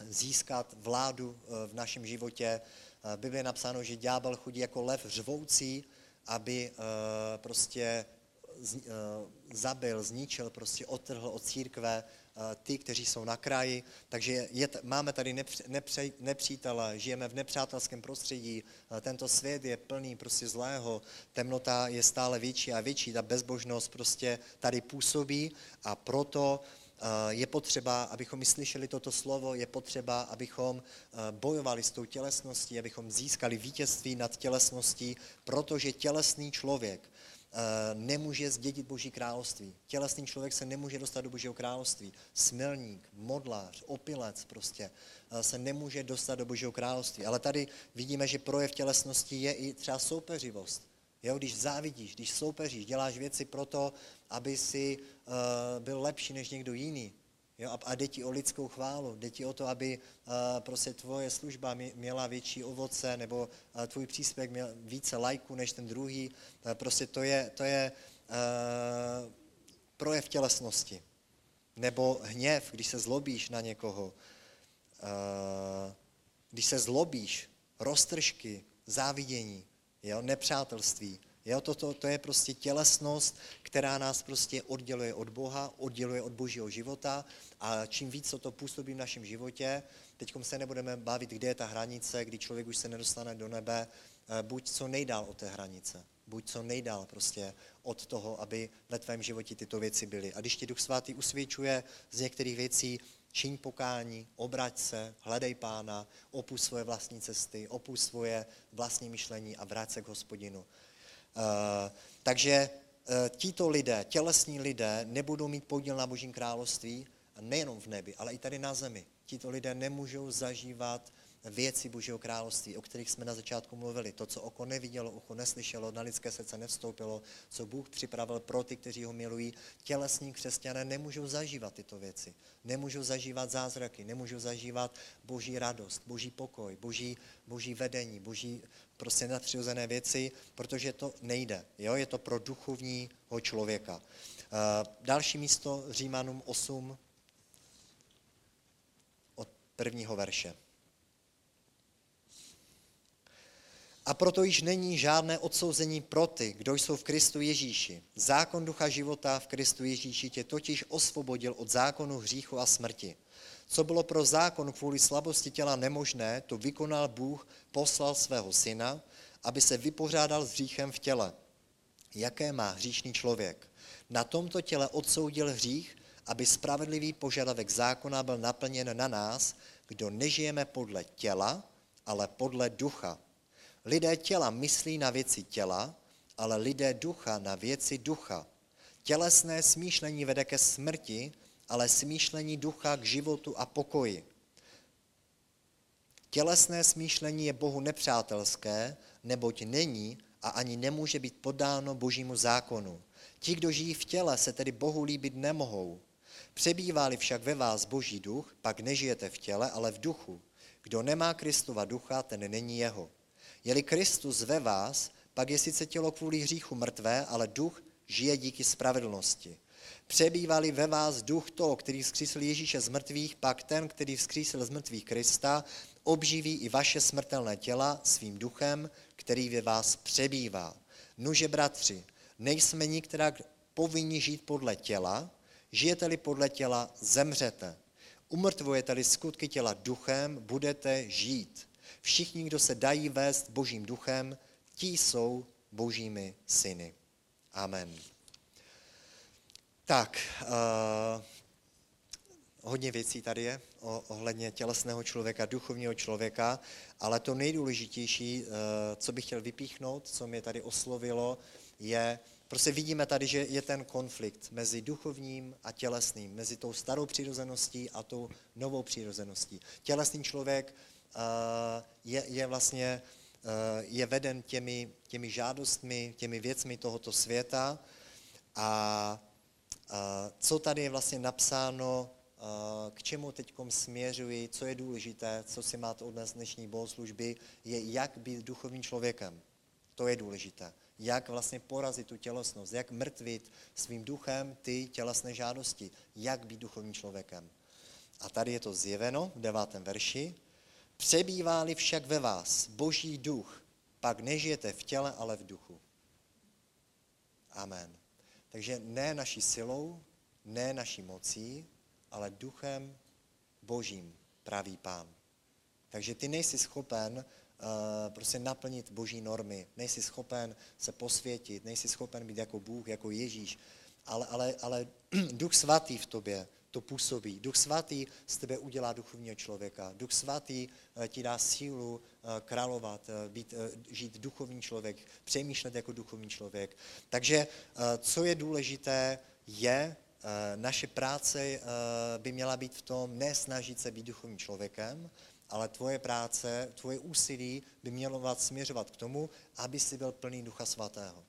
získat vládu eh, v našem životě. Eh, Bible je napsáno, že ďábel chodí jako lev řvoucí, aby eh, prostě zabil, zničil, prostě odtrhl od církve ty, kteří jsou na kraji. Takže je, máme tady nepři, nepřítele, žijeme v nepřátelském prostředí, tento svět je plný prostě zlého, temnota je stále větší a větší, ta bezbožnost prostě tady působí a proto Eh, je potřeba, abychom slyšeli toto slovo, je potřeba, abychom eh, bojovali s tou tělesností, abychom získali vítězství nad tělesností, protože tělesný člověk eh, nemůže zdědit Boží království. Tělesný člověk se nemůže dostat do Božího království. Smilník, modlář, opilec prostě se nemůže dostat do Božího království. Ale tady vidíme, že projev tělesnosti je i třeba soupeřivost. Jo, když závidíš, když soupeříš, děláš věci proto, aby si uh, byl lepší než někdo jiný. Jo, a, jde ti o lidskou chválu, jde ti o to, aby uh, prostě tvoje služba měla větší ovoce, nebo uh, tvůj příspěvek měl více lajků než ten druhý. Uh, prostě to je, to je uh, projev tělesnosti. Nebo hněv, když se zlobíš na někoho. Uh, když se zlobíš, roztržky, závidění, jo, nepřátelství. Jo, to, to, to je prostě tělesnost, která nás prostě odděluje od Boha, odděluje od božího života a čím víc to působí v našem životě, Teď se nebudeme bavit, kde je ta hranice, kdy člověk už se nedostane do nebe, eh, buď co nejdál od té hranice. Buď co nejdál prostě od toho, aby ve tvém životě tyto věci byly. A když ti Duch Svatý usvědčuje z některých věcí, čiň pokání, obrať se, hledej pána, opust svoje vlastní cesty, opust svoje vlastní myšlení a vrát se k hospodinu. Uh, takže uh, tito lidé, tělesní lidé, nebudou mít podíl na Božím království, nejenom v nebi, ale i tady na zemi. Tito lidé nemůžou zažívat věci Božího království, o kterých jsme na začátku mluvili. To, co oko nevidělo, oko neslyšelo, na lidské srdce nevstoupilo, co Bůh připravil pro ty, kteří ho milují. Tělesní křesťané nemůžou zažívat tyto věci. Nemůžou zažívat zázraky, nemůžou zažívat Boží radost, Boží pokoj, Boží, boží vedení, Boží prostě nadpřirozené věci, protože to nejde. Jo? Je to pro duchovního člověka. Uh, další místo Římanům 8 od prvního verše. A proto již není žádné odsouzení pro ty, kdo jsou v Kristu Ježíši. Zákon ducha života v Kristu Ježíši tě totiž osvobodil od zákonu hříchu a smrti. Co bylo pro zákon kvůli slabosti těla nemožné, to vykonal Bůh, poslal svého syna, aby se vypořádal s hříchem v těle. Jaké má hříšný člověk? Na tomto těle odsoudil hřích, aby spravedlivý požadavek zákona byl naplněn na nás, kdo nežijeme podle těla, ale podle ducha. Lidé těla myslí na věci těla, ale lidé ducha na věci ducha. Tělesné smýšlení vede ke smrti, ale smýšlení ducha k životu a pokoji. Tělesné smýšlení je Bohu nepřátelské, neboť není a ani nemůže být podáno božímu zákonu. Ti, kdo žijí v těle, se tedy Bohu líbit nemohou. Přebývá-li však ve vás boží duch, pak nežijete v těle, ale v duchu. Kdo nemá Kristova ducha, ten není jeho. Je-li Kristus ve vás, pak je sice tělo kvůli hříchu mrtvé, ale duch žije díky spravedlnosti. Přebývali ve vás duch toho, který vzkřísil Ježíše z mrtvých, pak ten, který vzkřísil z mrtvých Krista, obživí i vaše smrtelné těla svým duchem, který ve vás přebývá. Nuže, bratři, nejsme nikterak povinni žít podle těla, žijete-li podle těla, zemřete. Umrtvujete-li skutky těla duchem, budete žít. Všichni, kdo se dají vést božím duchem, ti jsou božími syny. Amen. Tak, uh, hodně věcí tady je ohledně tělesného člověka, duchovního člověka, ale to nejdůležitější, uh, co bych chtěl vypíchnout, co mě tady oslovilo, je, prostě vidíme tady, že je ten konflikt mezi duchovním a tělesným, mezi tou starou přirozeností a tou novou přirozeností. Tělesný člověk je, je vlastně je veden těmi, těmi žádostmi, těmi věcmi tohoto světa a co tady je vlastně napsáno, k čemu teď směřuji, co je důležité, co si máte odnést dnešní bohoslužby, je jak být duchovním člověkem. To je důležité. Jak vlastně porazit tu tělesnost, jak mrtvit svým duchem ty tělesné žádosti, jak být duchovním člověkem. A tady je to zjeveno v devátém verši. Přebývá-li však ve vás boží duch, pak nežijete v těle, ale v duchu. Amen. Takže ne naší silou, ne naší mocí, ale duchem božím, pravý pán. Takže ty nejsi schopen uh, prostě naplnit boží normy, nejsi schopen se posvětit, nejsi schopen být jako Bůh, jako Ježíš, ale, ale, ale <clears throat> duch svatý v tobě to působí. Duch svatý z tebe udělá duchovního člověka. Duch svatý eh, ti dá sílu eh, královat, eh, být, žít duchovní člověk, přemýšlet jako duchovní člověk. Takže co je důležité, je, naše práce by měla být v tom, ne snažit se být duchovním člověkem, ale tvoje práce, tvoje úsilí by mělo směřovat k tomu, aby si byl plný Ducha Svatého.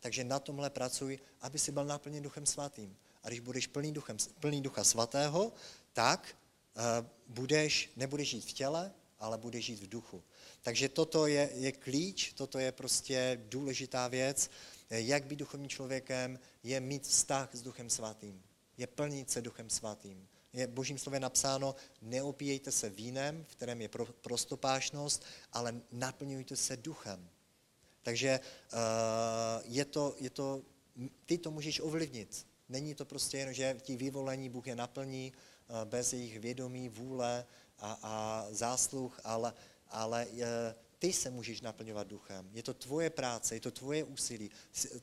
Takže na tomhle pracuj, aby si byl naplněn Duchem Svatým. Když budeš plný, duchem, plný ducha svatého, tak uh, budeš, nebudeš žít v těle, ale budeš žít v duchu. Takže toto je, je klíč, toto je prostě důležitá věc. Jak být duchovním člověkem, je mít vztah s duchem svatým. Je plnit se duchem svatým. Je božím slově napsáno, neopíjejte se vínem, v kterém je prostopášnost, ale naplňujte se duchem. Takže uh, je to, je to, ty to můžeš ovlivnit. Není to prostě jen, že ti vyvolení Bůh je naplní eh, bez jejich vědomí, vůle, a, a zásluh, ale, ale ty se můžeš naplňovat duchem. Je to tvoje práce, je to tvoje úsilí.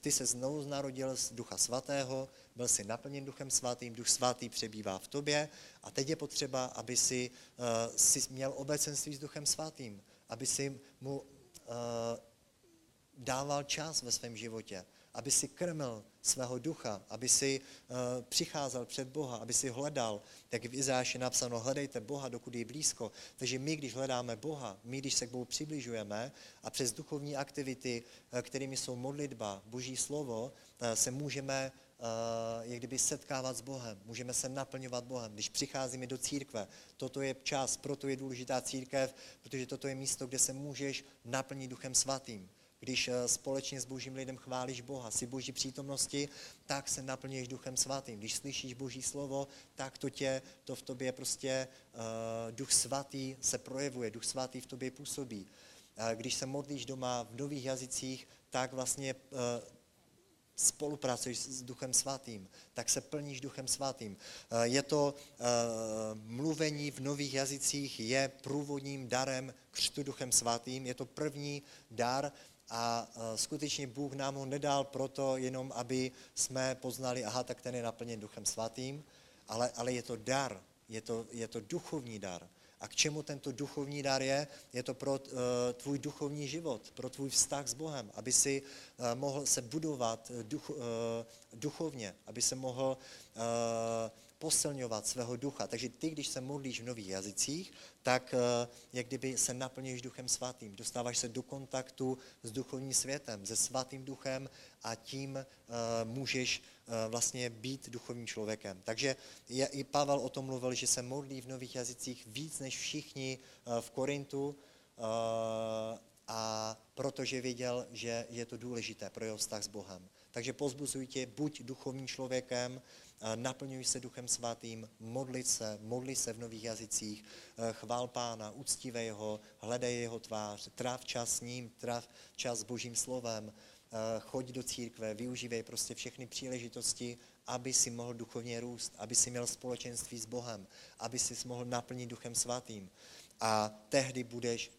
Ty se znovu narodil z ducha svatého, byl jsi naplněn duchem svatým, duch svatý přebývá v tobě a teď je potřeba, aby si, uh, si měl obecenství s duchem svatým, aby si mu uh, dával čas ve svém životě, aby si krmil svého ducha, aby si uh, přicházel před Boha, aby si hledal, jak v Izáši napsáno, hledejte Boha, dokud je blízko. Takže my, když hledáme Boha, my, když se k Bohu přibližujeme a přes duchovní aktivity, uh, kterými jsou modlitba, Boží slovo, uh, se můžeme jak kdyby setkávat s Bohem, můžeme se naplňovat Bohem. Když přicházíme do církve, toto je čas, proto je důležitá církev, protože toto je místo, kde se můžeš naplnit Duchem Svatým když eh, společně s božím lidem chválíš Boha, si boží přítomnosti, tak se naplňuješ duchem svatým. Když slyšíš boží slovo, tak to tě, to v tobě prostě uh, duch svatý se projevuje, duch svatý v tobě působí. Uh, když se modlíš doma v nových jazycích, tak vlastně uh, spolupracuješ s Duchem Svatým, tak se plníš Duchem Svatým. Je to mluvení v nových jazycích, je průvodním darem křtu Duchem Svatým, je to první dar, a e, skutečně Bůh nám ho nedal proto jenom, aby jsme poznali, aha, tak ten je naplněn Duchem Svatým, ale, ale je to dar, je to, je to duchovní dar. A k čemu tento duchovní dar je? Je to pro uh, tvůj duchovní život, pro tvůj vztah s Bohem, aby si uh, mohl se budovat duch, duchovně, aby se mohl posilňovat svého ducha. Takže ty, když se modlíš v nových jazycích, tak uh, jak kdyby se naplňuješ duchem svatým. Dostáváš se do kontaktu s duchovním světem, se svatým duchem a tím uh, můžeš uh, vlastně být duchovním člověkem. Takže i Pavel o tom mluvil, že se modlí v nových jazycích víc než všichni v Korintu, a protože věděl, že je to důležité pro jeho vztah s Bohem. Takže pozbuzuj tě, buď duchovním člověkem, naplňuj se Duchem Svatým, modli se, modli se v nových jazycích, eh, chvál Pána, uctívej ho, hledej jeho tvář, tráv čas s ním, tráv čas s Božím slovem, eh, choď do církve, využívej prostě všechny příležitosti, aby si mohl duchovně růst, aby si měl společenství s Bohem, aby si mohl naplnit Duchem Svatým. A tehdy budeš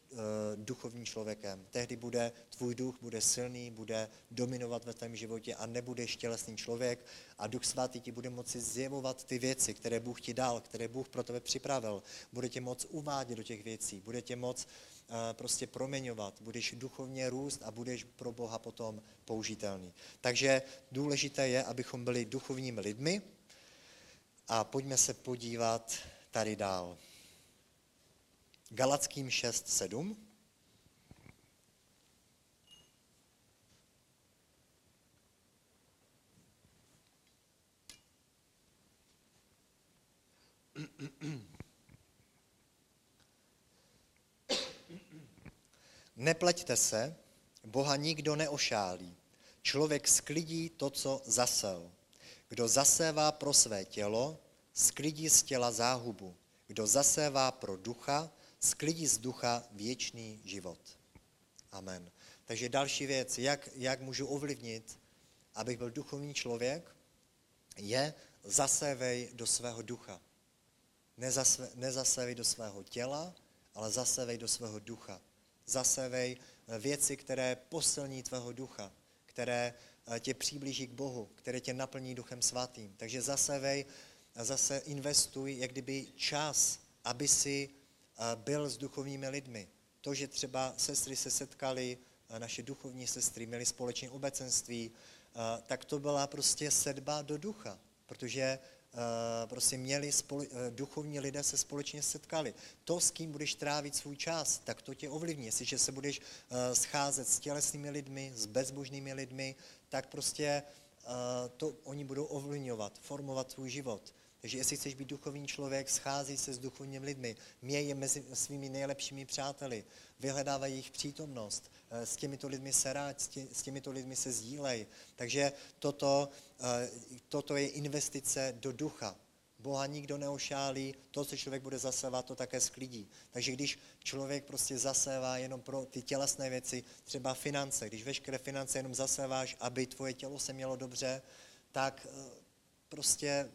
duchovním člověkem. Tehdy bude tvůj duch bude silný, bude dominovat ve tvém životě a nebudeš tělesný člověk a duch svatý ti bude moci zjevovat ty věci, které Bůh ti dal, které Bůh pro tebe připravil. Bude tě moc uvádět do těch věcí, bude tě moc uh, prostě proměňovat, budeš duchovně růst a budeš pro Boha potom použitelný. Takže důležité je, abychom byli duchovními lidmi a pojďme se podívat tady dál. Galackým 6, 7. Nepleťte se, Boha nikdo neošálí. Člověk sklidí to, co zasel. Kdo zasévá pro své tělo, sklidí z těla záhubu. Kdo zasévá pro ducha, sklidí z ducha věčný život. Amen. Takže další věc, jak, jak můžu ovlivnit, abych byl duchovní člověk, je zasévej do svého ducha. Nezasve, nezasévej do svého těla, ale zasévej do svého ducha. Zasévej věci, které posilní tvého ducha, které eh, tě přiblíží k Bohu, které tě naplní duchem svatým. Takže zasévej a zase investuj jak kdyby čas, aby si byl s duchovními lidmi. To, že třeba sestry se setkaly, naše duchovní sestry měly společné obecenství, tak to byla prostě sedba do ducha, protože prostě měli spoli, duchovní lidé se společně setkali. To, s kým budeš trávit svůj čas, tak to tě ovlivní. Jestliže se budeš scházet s tělesnými lidmi, s bezbožnými lidmi, tak prostě to oni budou ovlivňovat, formovat svůj život. Takže jestli chceš být duchovní člověk, schází se s duchovními lidmi, měj je mezi svými nejlepšími přáteli, vyhledávej jejich přítomnost, eh, s těmito lidmi se rád, s těmito lidmi se sdílej. Takže toto, eh, toto je investice do ducha. Boha nikdo neošálí, to, co člověk bude zasévat, to také sklidí. Takže když člověk prostě zasévá jenom pro ty tělesné věci, třeba finance, když veškeré finance jenom zaséváš, aby tvoje tělo se mělo dobře, tak eh, prostě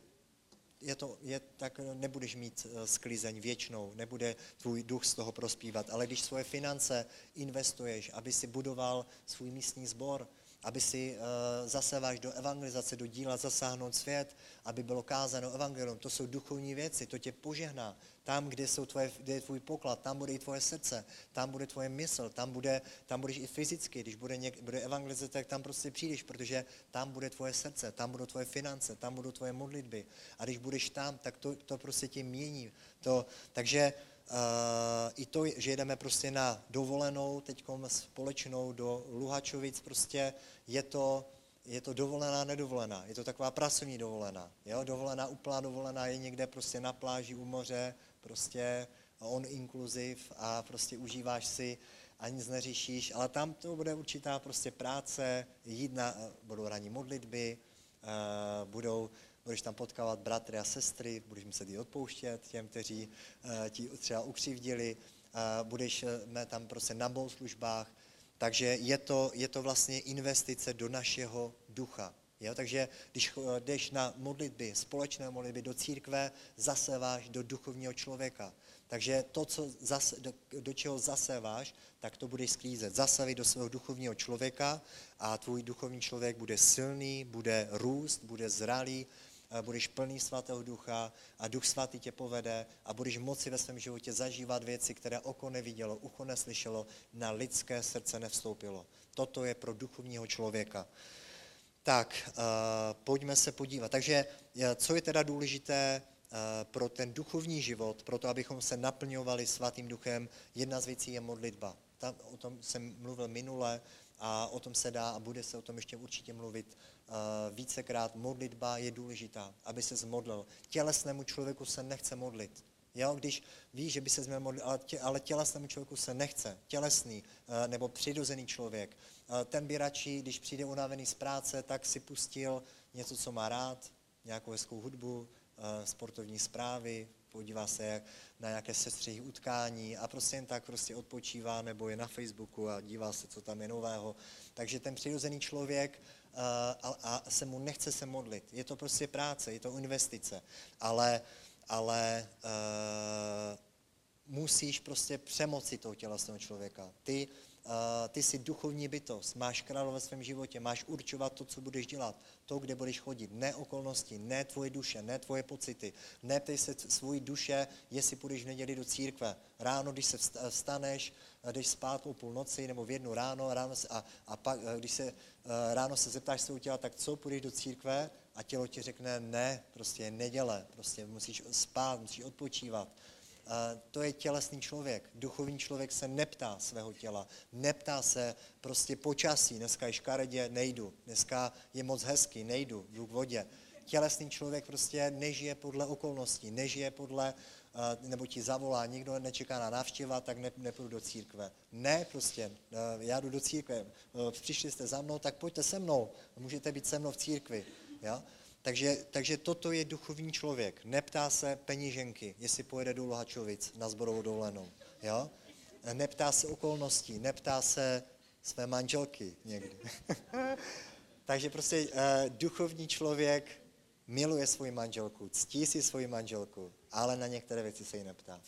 je to, je, tak nebudeš mít eh, sklizeň věčnou, nebude tvůj duch z toho prospívat. Ale když svoje finance investuješ, aby si budoval svůj místní sbor, aby si uh, zaseváš do evangelizace, do díla zasáhnout svět, aby bylo kázáno evangelium. To jsou duchovní věci, to tě požehná. Tam, kde, jsou tvoje, kde je tvůj poklad, tam bude i tvoje srdce, tam bude tvoje mysl, tam, bude, tam budeš i fyzicky. Když bude, něk, bude evangelizace, tak tam prostě přijdeš, protože tam bude tvoje srdce, tam budou tvoje finance, tam budou tvoje modlitby. A když budeš tam, tak to, to prostě tě mění. To, takže uh, i to, že jedeme prostě na dovolenou, teď společnou do Luhačovic, prostě je to, je to dovolená, nedovolená. Je to taková pracovní dovolená. Jo? Dovolená, úplná dovolená je někde prostě na pláži u moře, prostě on inkluziv a prostě užíváš si a nic neřešíš, ale tam to bude určitá prostě práce, jít na, budou ranní modlitby, eh, budou, budeš tam potkávat bratry a sestry, budeš muset jít odpouštět těm, kteří eh, ti třeba ukřivdili, budeš eh, tam prostě na bohoslužbách, takže je to, je to vlastně investice do našeho ducha. Jo? Takže když jdeš na modlitby, společné modlitby do církve, zaseváš do duchovního člověka. Takže to, co zase, do, do čeho zaseváš, tak to budeš sklízet. Zasavit do svého duchovního člověka a tvůj duchovní člověk bude silný, bude růst, bude zralý, budeš plný svatého ducha a duch svatý tě povede a budeš moci ve svém životě zažívat věci, které oko nevidělo, ucho neslyšelo, na lidské srdce nevstoupilo. Toto je pro duchovního člověka. Tak, uh, pojďme se podívat. Takže co je teda důležité uh, pro ten duchovní život, pro to, abychom se naplňovali svatým duchem, jedna z věcí je modlitba. Tam, o tom jsem mluvil minule a o tom se dá a bude se o tom ještě určitě mluvit vícekrát. Modlitba je důležitá, aby se zmodlil. Tělesnému člověku se nechce modlit. Jo, když víš, že by se měl modlit, ale, tě, ale tělesnému člověku se nechce. Tělesný nebo přirozený člověk ten by radši, když přijde unavený z práce, tak si pustil něco, co má rád, nějakou hezkou hudbu, sportovní zprávy, podívá se na nějaké sestřihy utkání a prostě jen tak prostě odpočívá nebo je na Facebooku a dívá se, co tam je nového. Takže ten přirozený člověk a, a se mu nechce se modlit. Je to prostě práce, je to investice, ale, ale musíš prostě přemoci toho tělesného člověka. Ty ty jsi duchovní bytost, máš králo ve svém životě, máš určovat to, co budeš dělat, to, kde budeš chodit, ne okolnosti, ne tvoje duše, ne tvoje pocity. Neptej se svůj duše, jestli půjdeš v neděli do církve. Ráno, když se vstaneš, jdeš spát o půlnoci nebo v jednu ráno, ráno se, a, a pak, když se ráno se zeptáš svého těla, tak co, půjdeš do církve? A tělo ti řekne, ne, prostě je neděle, prostě musíš spát, musíš odpočívat to je tělesný člověk. Duchovní člověk se neptá svého těla, neptá se prostě počasí. Dneska je škaredě, nejdu. Dneska je moc hezký, nejdu, jdu k vodě. Tělesný člověk prostě nežije podle okolností, nežije podle, nebo ti zavolá, nikdo nečeká na návštěva, tak ne, nepůjdu do církve. Ne, prostě, já jdu do církve, přišli jste za mnou, tak pojďte se mnou, můžete být se mnou v církvi. Ja? Takže, takže toto je duchovní člověk. Neptá se peníženky, jestli pojede do Luhačovic na zborovou dovolenou. Jo? Neptá se okolností, neptá se své manželky někdy. <laughs> Takže prostě uh, duchovní člověk miluje svoji manželku, ctí si svoji manželku, ale na některé věci se jí neptá.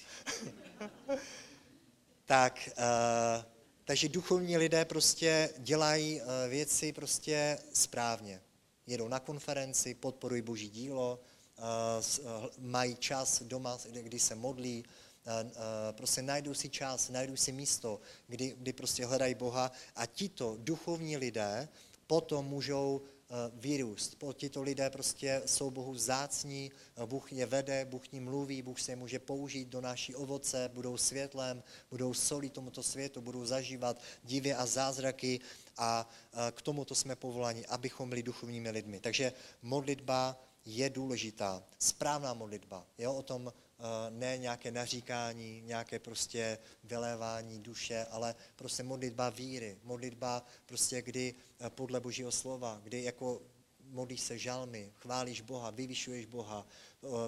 <laughs> tak, uh, takže duchovní lidé prostě dělají uh, věci prostě správně jedou na konferenci, podporují boží dílo, eh, eh, mají čas doma, kdy se modlí, eh, prostě najdou si čas, najdou si místo, kdy, kdy prostě hledají Boha a tito duchovní lidé potom můžou vyrůst. Tito lidé prostě jsou Bohu zácní, Bůh je vede, Bůh ním mluví, Bůh se je může použít do naší ovoce, budou světlem, budou solí tomuto světu, budou zažívat divy a zázraky a k tomuto jsme povoláni, abychom byli duchovními lidmi. Takže modlitba je důležitá, správná modlitba. Jo, o tom ne nějaké naříkání, nějaké prostě vylévání duše, ale prostě modlitba víry, modlitba prostě kdy podle Božího slova, kdy jako modlíš se žalmy, chválíš Boha, vyvyšuješ Boha,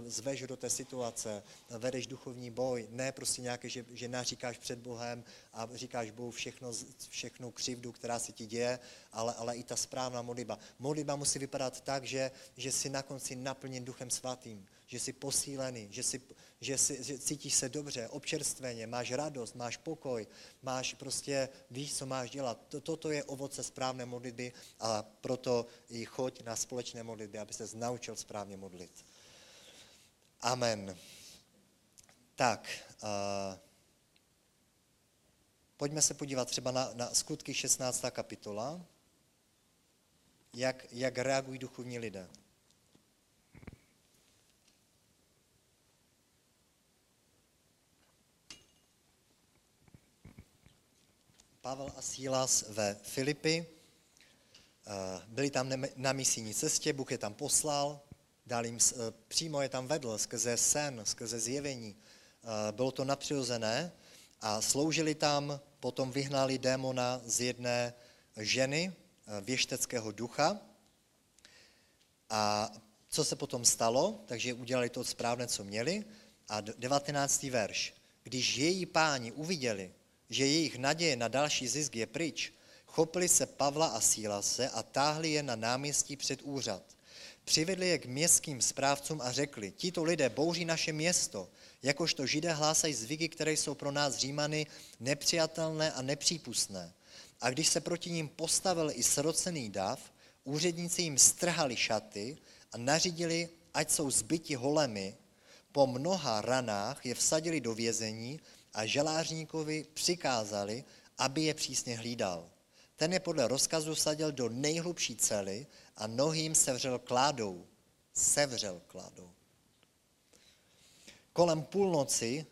zveš do té situace, vedeš duchovní boj, ne prostě nějaké, že, že naříkáš před Bohem a říkáš Bohu všechno, všechno křivdu, která se ti děje, ale, ale i ta správná modlitba. Modlitba musí vypadat tak, že, že jsi na konci naplněn duchem svatým, že jsi posílený, že, jsi, že, jsi, že cítíš se dobře, občerstveně, máš radost, máš pokoj, máš prostě, víš, co máš dělat. Toto je ovoce správné modlitby a proto i choď na společné modlitby, aby se naučil správně modlit. Amen. Tak, uh, pojďme se podívat třeba na, na skutky 16. kapitola, jak, jak reagují duchovní lidé. Pavel a Sílas ve Filipi. Eh, byli tam na misijní cestě, Bůh je tam poslal, dal jim, eh, přímo je tam vedl skrze sen, skrze zjevení. Eh, bylo to napřirozené a sloužili tam, potom vyhnali démona z jedné ženy, věšteckého ducha. A co se potom stalo? Takže udělali to správné, co měli. A 19. verš. Když její páni uviděli, že jejich naděje na další zisk je pryč, chopili se Pavla a Sílase a táhli je na náměstí před úřad. Přivedli je k městským správcům a řekli, tito lidé bouří naše město, jakožto židé hlásají zvyky, které jsou pro nás římany nepřijatelné a nepřípustné. A když se proti ním postavil i srocený dav, úředníci jim strhali šaty a nařídili, ať jsou zbyti holemi. Po mnoha ranách je vsadili do vězení a želářníkovi přikázali, aby je přísně hlídal. Ten je podle rozkazu sadil do nejhlubší cely a nohým sevřel kládou. Sevřel kládou. Kolem půlnoci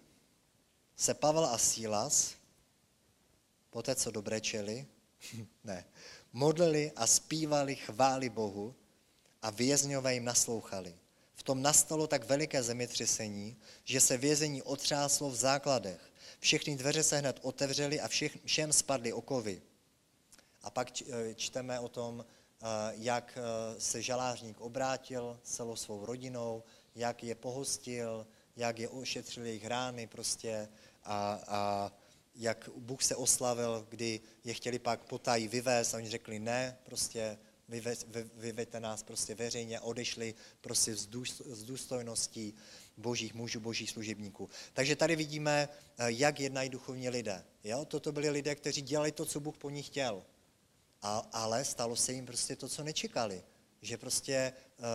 se Pavel a Sílas, poté co dobrečeli, <laughs> ne, modlili a zpívali chváli Bohu a vězňové jim naslouchali. V tom nastalo tak veliké zemětřesení, že se vězení otřáslo v základech všechny dveře se hned otevřely a všem spadly okovy. A pak eh, čteme o tom, jak eh, se žalářník obrátil celou svou rodinou, jak je pohostil, jak je ošetřil jejich rány prostě a, a jak Bůh se oslavil, kdy je chtěli pak potají vyvést a oni řekli ne, prostě vyve, vy, vyveďte nás prostě veřejně, odešli prostě s důstojností božích mužů, božích služebníků. Takže tady vidíme, eh, jak jednají duchovní lidé. Jo? Toto byli lidé, kteří dělali to, co Bůh po nich chtěl. A, ale stalo se jim prostě to, co nečekali. Že prostě uh,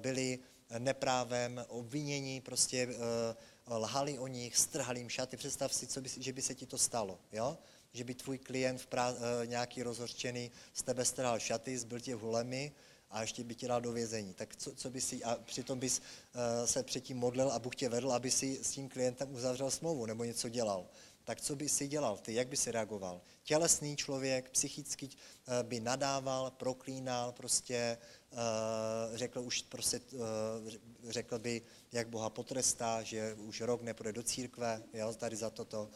byli neprávem obvinění, prostě uh, lhali o nich, strhali jim šaty. Představ si, co by, že by se ti to stalo. Jo? Že by tvůj klient v prá, uh, nějaký rozhorčený z tebe strhal šaty, zbyl tě hulemi, a ještě by tě dal do vězení. Tak co, co by si, a přitom bys uh, se předtím modlil a Bůh tě vedl, aby si s tím klientem uzavřel smlouvu nebo něco dělal. Tak co by si dělal ty, jak by si reagoval? Tělesný člověk, psychicky uh, by nadával, proklínal, prostě uh, řekl už prostě, uh, řekl by, jak Boha potrestá, že už rok nepůjde do církve, jo, tady za toto.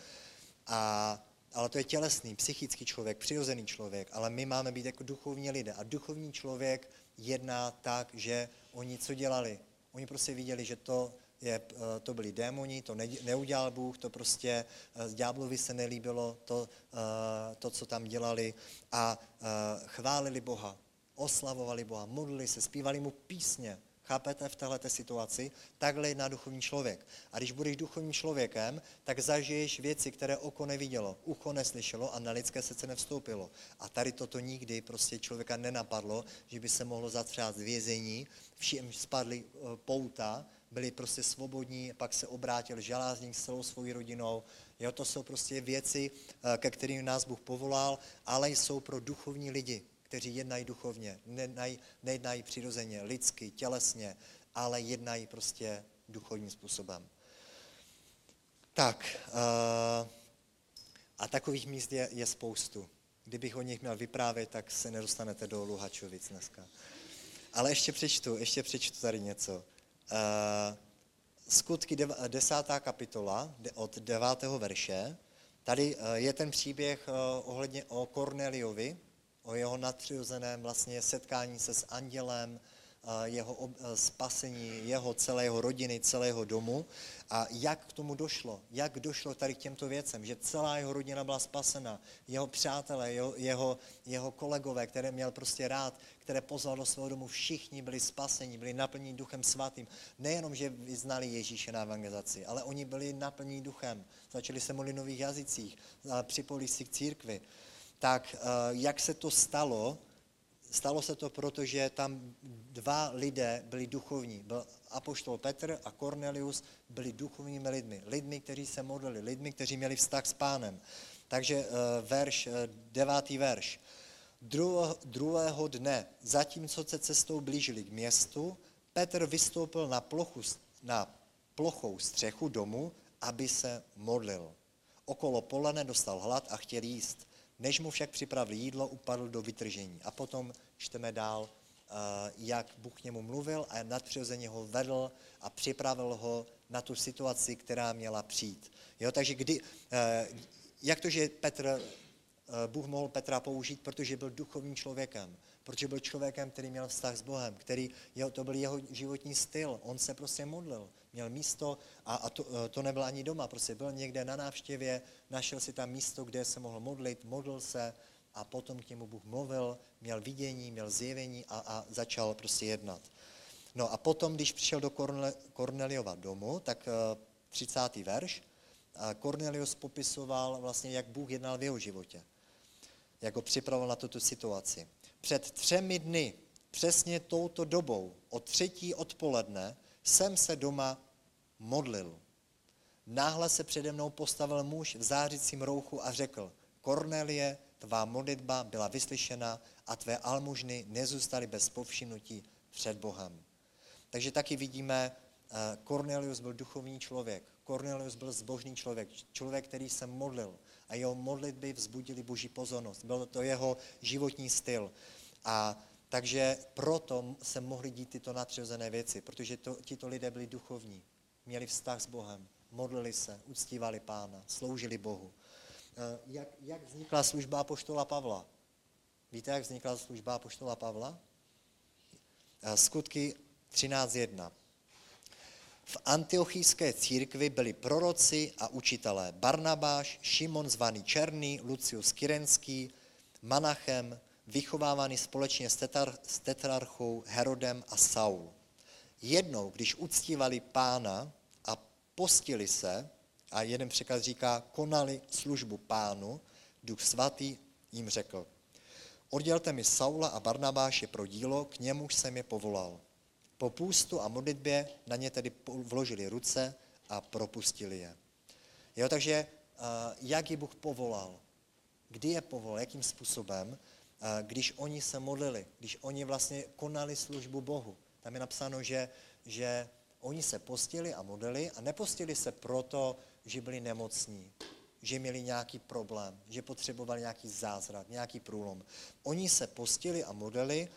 A ale to je tělesný, psychický člověk, přirozený člověk, ale my máme být jako duchovní lidé. A duchovní člověk jedná tak, že oni co dělali? Oni prostě viděli, že to, je, eh, to byli démoni, to ne, neudělal Bůh, to prostě z eh, ďáblovi se nelíbilo, to, eh, to, co tam dělali a chválili Boha, oslavovali Boha, modlili se, zpívali mu písně, Chápete v této situaci? Takhle jedná duchovní člověk. A když budeš duchovním člověkem, tak zažiješ věci, které oko nevidělo, ucho neslyšelo a na lidské srdce nevstoupilo. A tady toto nikdy prostě člověka nenapadlo, že by se mohlo zatřát vězení, všem spadly pouta, byli prostě svobodní, pak se obrátil žalázník s celou svou rodinou. Jo, to jsou prostě věci, eh, ke kterým nás Bůh povolal, ale jsou pro duchovní lidi kteří jednají duchovně, nejednají, nejednají přirozeně, lidsky, tělesně, ale jednají prostě duchovním způsobem. Tak, uh, a takových míst je, je spoustu. Kdybych o nich měl vyprávět, tak se nedostanete do Luhačovic dneska. Ale ještě přečtu, ještě přečtu tady něco. Uh, skutky desátá kapitola od devátého verše. Tady uh, je ten příběh uh, ohledně o Korneliovi, o jeho nadpřirozeném vlastně setkání se s andělem, jeho eh, spasení, jeho celého rodiny, celého domu. A jak k tomu došlo? Jak došlo tady k těmto věcem? Že celá jeho rodina byla spasena, jeho přátelé, jeho, jeho, jeho kolegové, které měl prostě rád, které pozval do svého domu, všichni byli spaseni, byli naplněni duchem svatým. Nejenom, že vyznali Ježíše na evangelizaci, ale oni byli naplněni duchem. Začali se modlit nových jazycích, připojili si k církvi. Tak jak se to stalo? Stalo se to proto, že tam dva lidé byli duchovní. Byl apoštol Petr a Cornelius byli duchovními lidmi. Lidmi, kteří se modlili, lidmi, kteří měli vztah s pánem. Takže verš, devátý verš. Druhého dne, zatímco se cestou blížili k městu, Petr vystoupil na, plochu, na plochou střechu domu, aby se modlil. Okolo polene dostal hlad a chtěl jíst. Než mu však připravil jídlo, upadl do vytržení. A potom čteme dál, jak Bůh k němu mluvil a nadpřirozeně ho vedl a připravil ho na tu situaci, která měla přijít. Jo, takže kdy, jak to, že Petr Eh, Bůh mohl Petra použít, protože byl duchovním člověkem, protože byl člověkem, který měl vztah s Bohem, který, to byl jeho životní styl, on se prostě modlil, měl místo a, a to, eh, to nebyl ani doma, prostě byl někde na návštěvě, našel si tam místo, kde se mohl modlit, modlil se a potom k němu Bůh mluvil, měl vidění, měl zjevení a, a začal prostě jednat. No a potom, když přišel do Korneliova domu, tak 30. Eh, verš, Cornelius popisoval vlastně, jak Bůh jednal v jeho životě jak ho připravil na tuto situaci. Před třemi dny, přesně touto dobou, o třetí odpoledne, jsem se doma modlil. Náhle se přede mnou postavil muž v zářicím rouchu a řekl, Kornelie, tvá modlitba byla vyslyšena a tvé almužny nezůstaly bez povšimnutí před Bohem. Takže taky vidíme, Cornelius byl duchovní člověk. Cornelius byl zbožný člověk, člověk, který se modlil a jeho modlitby vzbudili boží pozornost. Byl to jeho životní styl. A takže proto se mohly dít tyto nadřazené věci, protože to, tito lidé byli duchovní, měli vztah s Bohem, modlili se, uctívali Pána, sloužili Bohu. Eh, jak, jak vznikla služba poštola Pavla? Víte, jak vznikla služba poštola Pavla? Eh, skutky 13.1. V antiochijské církvi byli proroci a učitelé Barnabáš, Šimon zvaný Černý, Lucius Kyrenský, Manachem, vychovávaný společně s, tetar, s tetrarchou Herodem a Saul. Jednou, když uctívali pána a postili se, a jeden překlad říká, konali službu pánu, duch svatý jim řekl, oddělte mi Saula a Barnabáše pro dílo, k němuž jsem je povolal. Po půstu a modlitbě na ně tedy vložili ruce a propustili je. Jo, takže jak je Bůh povolal? Kdy je povolal? Jakým způsobem? Když oni se modlili, když oni vlastně konali službu Bohu. Tam je napsáno, že, že oni se postili a modlili a nepostili se proto, že byli nemocní, že měli nějaký problém, že potřebovali nějaký zázrak, nějaký průlom. Oni se postili a modlili,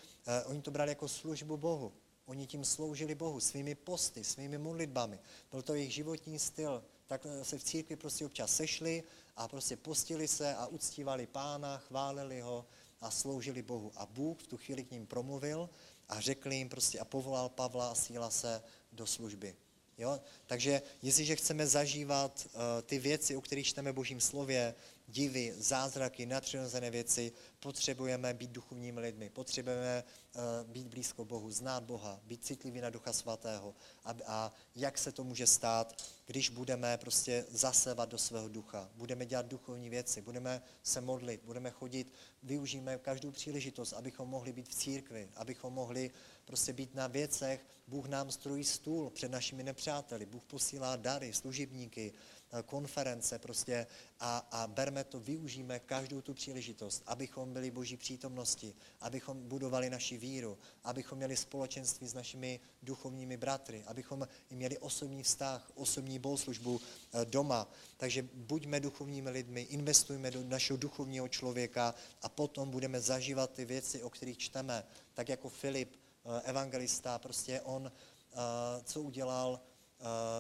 oni to brali jako službu Bohu. Oni tím sloužili Bohu svými posty, svými modlitbami. Byl to jejich životní styl. Tak se v církvi prostě občas sešli a prostě postili se a uctívali pána, chválili ho a sloužili Bohu. A Bůh v tu chvíli k ním promluvil a řekl jim prostě a povolal Pavla a síla se do služby. Jo? Takže jestliže chceme zažívat uh, ty věci, o kterých čteme Božím slově, divy, zázraky, nadpřirozené věci, potřebujeme být duchovními lidmi, potřebujeme uh, být blízko Bohu, znát Boha, být citlivý na Ducha Svatého. A, a jak se to může stát, když budeme prostě zasevat do svého ducha, budeme dělat duchovní věci, budeme se modlit, budeme chodit, využijeme každou příležitost, abychom mohli být v církvi, abychom mohli prostě být na věcech, Bůh nám strojí stůl před našimi nepřáteli, Bůh posílá dary, služebníky, Eh, konference prostě a, a berme to, využijeme každou tu příležitost, abychom byli boží přítomnosti, abychom budovali naši víru, abychom měli společenství s našimi duchovními bratry, abychom měli osobní vztah, osobní bohoslužbu eh, doma. Takže buďme duchovními lidmi, investujme do našeho duchovního člověka a potom budeme zažívat ty věci, o kterých čteme. Tak jako Filip, eh, evangelista, prostě on, co udělal,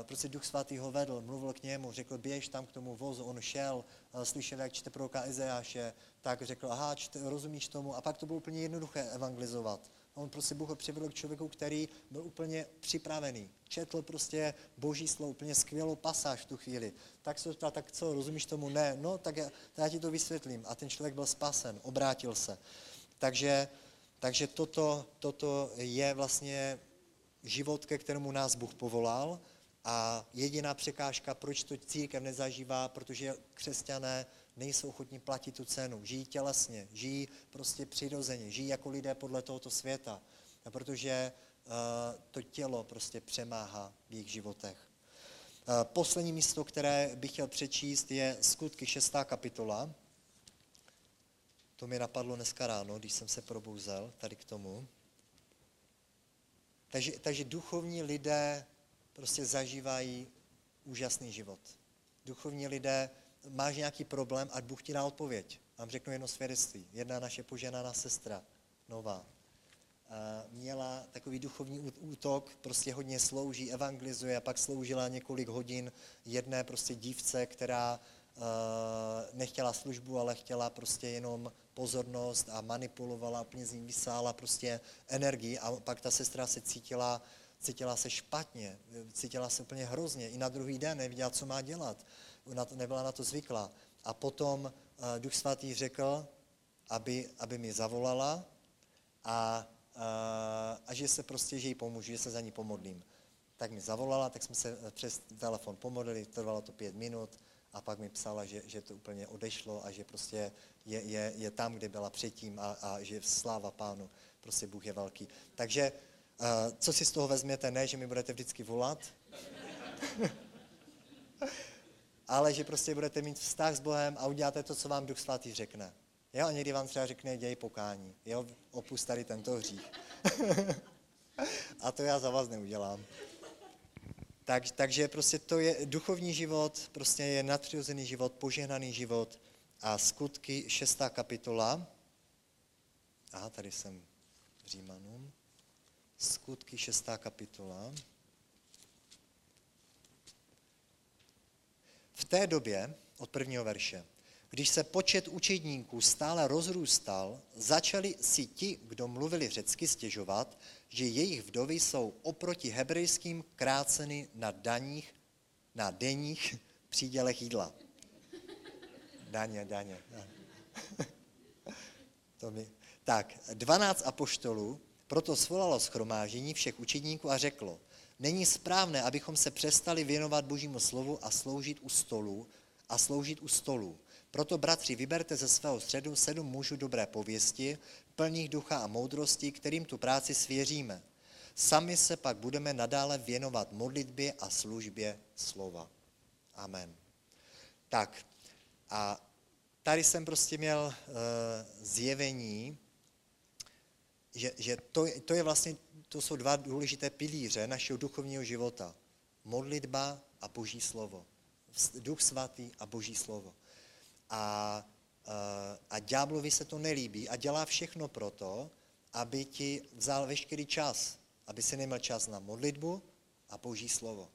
prostě Duch Svatý ho vedl, mluvil k němu, řekl, běž tam k tomu vozu, on šel, slyšel, jak čte proroka Ezeáše, tak řekl, aha, čte, rozumíš tomu? A pak to bylo úplně jednoduché evangelizovat. On prostě Bůh ho přivedl k člověku, který byl úplně připravený. Četl prostě boží slovo, úplně skvělou pasáž v tu chvíli. Tak se ptal, tak co, rozumíš tomu? Ne, no, tak já, já ti to vysvětlím. A ten člověk byl spasen, obrátil se. Takže, takže toto, toto je vlastně život, ke kterému nás Bůh povolal a jediná překážka, proč to církev nezažívá, protože křesťané nejsou ochotní platit tu cenu. Žijí tělesně, žijí prostě přirozeně, žijí jako lidé podle tohoto světa. A protože uh, to tělo prostě přemáhá v jejich životech. Uh, poslední místo, které bych chtěl přečíst, je skutky 6. kapitola. To mi napadlo dneska ráno, když jsem se probouzel tady k tomu. Takže, takže duchovní lidé prostě zažívají úžasný život. Duchovní lidé, máš nějaký problém, ať Bůh ti dá odpověď. Vám řeknu jedno svědectví. Jedna naše poženaná sestra, nová, měla takový duchovní útok, prostě hodně slouží, evangelizuje a pak sloužila několik hodin jedné prostě dívce, která nechtěla službu, ale chtěla prostě jenom pozornost a manipulovala, úplně z ní vysála prostě energii a pak ta sestra se cítila, cítila se špatně, cítila se úplně hrozně. I na druhý den nevěděla, co má dělat. Ona nebyla na to zvyklá. A potom uh, Duch Svatý řekl, aby, aby mi zavolala a, uh, a že se prostě, že jí pomůžu, že se za ní pomodlím. Tak mi zavolala, tak jsme se přes telefon pomodlili, trvalo to pět minut a pak mi psala, že, že to úplně odešlo a že prostě je, je, je tam, kde byla předtím a, a že sláva pánu, prostě Bůh je velký. Takže uh, co si z toho vezměte, ne, že mi budete vždycky volat, <laughs> ale že prostě budete mít vztah s Bohem a uděláte to, co vám Duch Svatý řekne. Jo, a někdy vám třeba řekne, děj pokání. Jo, opust tady tento hřích. <laughs> a to já za vás neudělám. Tak, takže prostě to je duchovní život, prostě je nadpřirozený život, požehnaný život a skutky šestá kapitola. Aha, tady jsem Římanům. Skutky šestá kapitola. V té době, od prvního verše, když se počet učedníků stále rozrůstal, začali si ti, kdo mluvili řecky, stěžovat, že jejich vdovy jsou oproti hebrejským kráceny na daních, na denních <laughs> přídělech jídla. Daně, daně. <laughs> to mi... Tak, dvanáct apoštolů proto svolalo schromáždění všech učedníků a řeklo, není správné, abychom se přestali věnovat Božímu slovu a sloužit u stolu a sloužit u stolu. Proto, bratři, vyberte ze svého středu sedm mužů dobré pověsti, plných ducha a moudrosti, kterým tu práci svěříme. Sami se pak budeme nadále věnovat modlitbě a službě slova. Amen. Tak a tady jsem prostě měl uh, zjevení, že, že to, to je vlastně, to jsou dva důležité pilíře našeho duchovního života. Modlitba a boží slovo. Duch svatý a boží slovo. A, a ďáblovi se to nelíbí a dělá všechno proto, aby ti vzal veškerý čas, aby si neměl čas na modlitbu a boží slovo.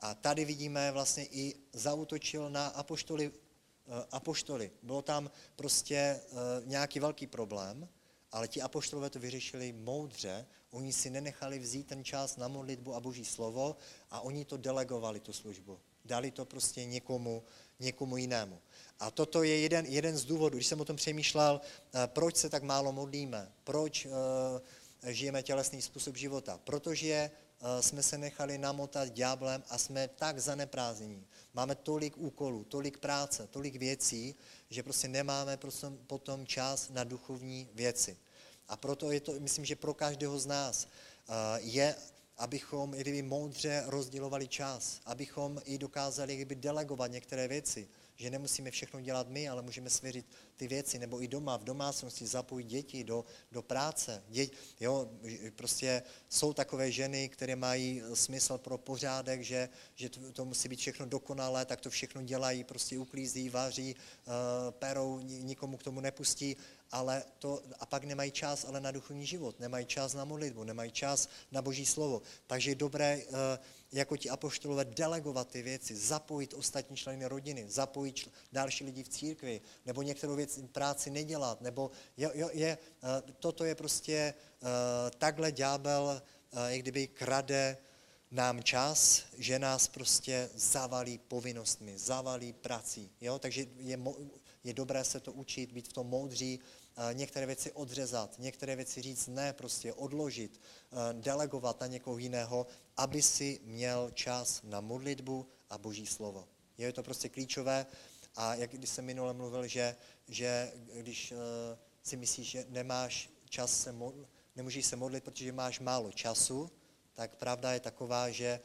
A tady vidíme vlastně i zautočil na apoštoli, eh, apoštoly. Bylo tam prostě eh, nějaký velký problém, ale ti apoštolové to vyřešili moudře, oni si nenechali vzít ten čas na modlitbu a boží slovo a oni to delegovali, tu službu. Dali to prostě někomu, někomu jinému. A toto je jeden, jeden z důvodů, když jsem o tom přemýšlel, eh, proč se tak málo modlíme, proč žijeme tělesný způsob života, protože eh, jsme se nechali namotat ďáblem a jsme tak zaneprázdnění. Máme tolik úkolů, tolik práce, tolik věcí, že prostě nemáme prostě potom čas na duchovní věci. A proto je to, myslím, že pro každého z nás eh, je, abychom i kdyby moudře rozdělovali čas, abychom i dokázali kdyby delegovat některé věci, že nemusíme všechno dělat my, ale můžeme svěřit ty věci, nebo i doma, v domácnosti zapojit děti do, do práce. Dě, jo, prostě jsou takové ženy, které mají smysl pro pořádek, že, že to, to musí být všechno dokonalé, tak to všechno dělají, prostě uklízí, vaří, uh, perou, nikomu k tomu nepustí ale to, a pak nemají čas ale na duchovní život, nemají čas na modlitbu, nemají čas na boží slovo. Takže je dobré, eh, jako ti apoštolové, delegovat ty věci, zapojit ostatní členy rodiny, zapojit čl- další lidi v církvi, nebo některou věc práci nedělat, nebo je, je, je, eh, toto je prostě eh, takhle ďábel, jak kdyby krade nám čas, že nás prostě zavalí povinnostmi, zavalí prací. Jo? Takže je, je dobré se to učit, být v tom moudří, některé věci odřezat, některé věci říct ne, prostě odložit, delegovat na někoho jiného, aby si měl čas na modlitbu a boží slovo. Je to prostě klíčové a jak když jsem minule mluvil, že, že když si myslíš, že nemáš čas se modlit, nemůžeš se modlit, protože máš málo času, tak pravda je taková, že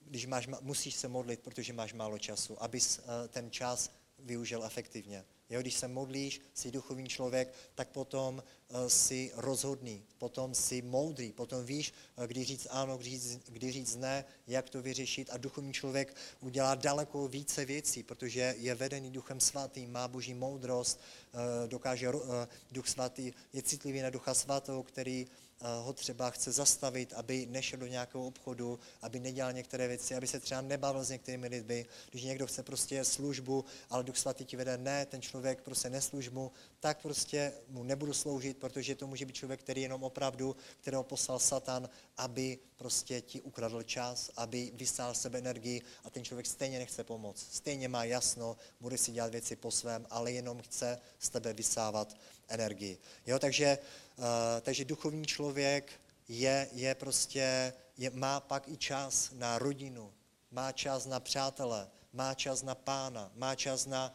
když máš, musíš se modlit, protože máš málo času, abys ten čas využil efektivně. Jo, když se modlíš, jsi duchovní člověk, tak potom uh, jsi rozhodný, potom jsi moudrý, potom víš, uh, kdy říct ano, kdy říct, kdy říct ne, jak to vyřešit a duchovní člověk udělá daleko více věcí, protože je vedený duchem svatým, má boží moudrost, uh, dokáže, duch svatý je citlivý na ducha svatou, který ho třeba chce zastavit, aby nešel do nějakého obchodu, aby nedělal některé věci, aby se třeba nebavil s některými lidmi. Když někdo chce prostě službu, ale Duch Svatý ti vede, ne, ten člověk prostě neslužbu, tak prostě mu nebudu sloužit, protože to může být člověk, který jenom opravdu, kterého poslal Satan, aby prostě ti ukradl čas, aby vysál sebe energii a ten člověk stejně nechce pomoct. Stejně má jasno, bude si dělat věci po svém, ale jenom chce z tebe vysávat energii. Jo, takže, uh, takže duchovní člověk je, je prostě, je, má pak i čas na rodinu, má čas na přátele, má čas na pána, má čas na,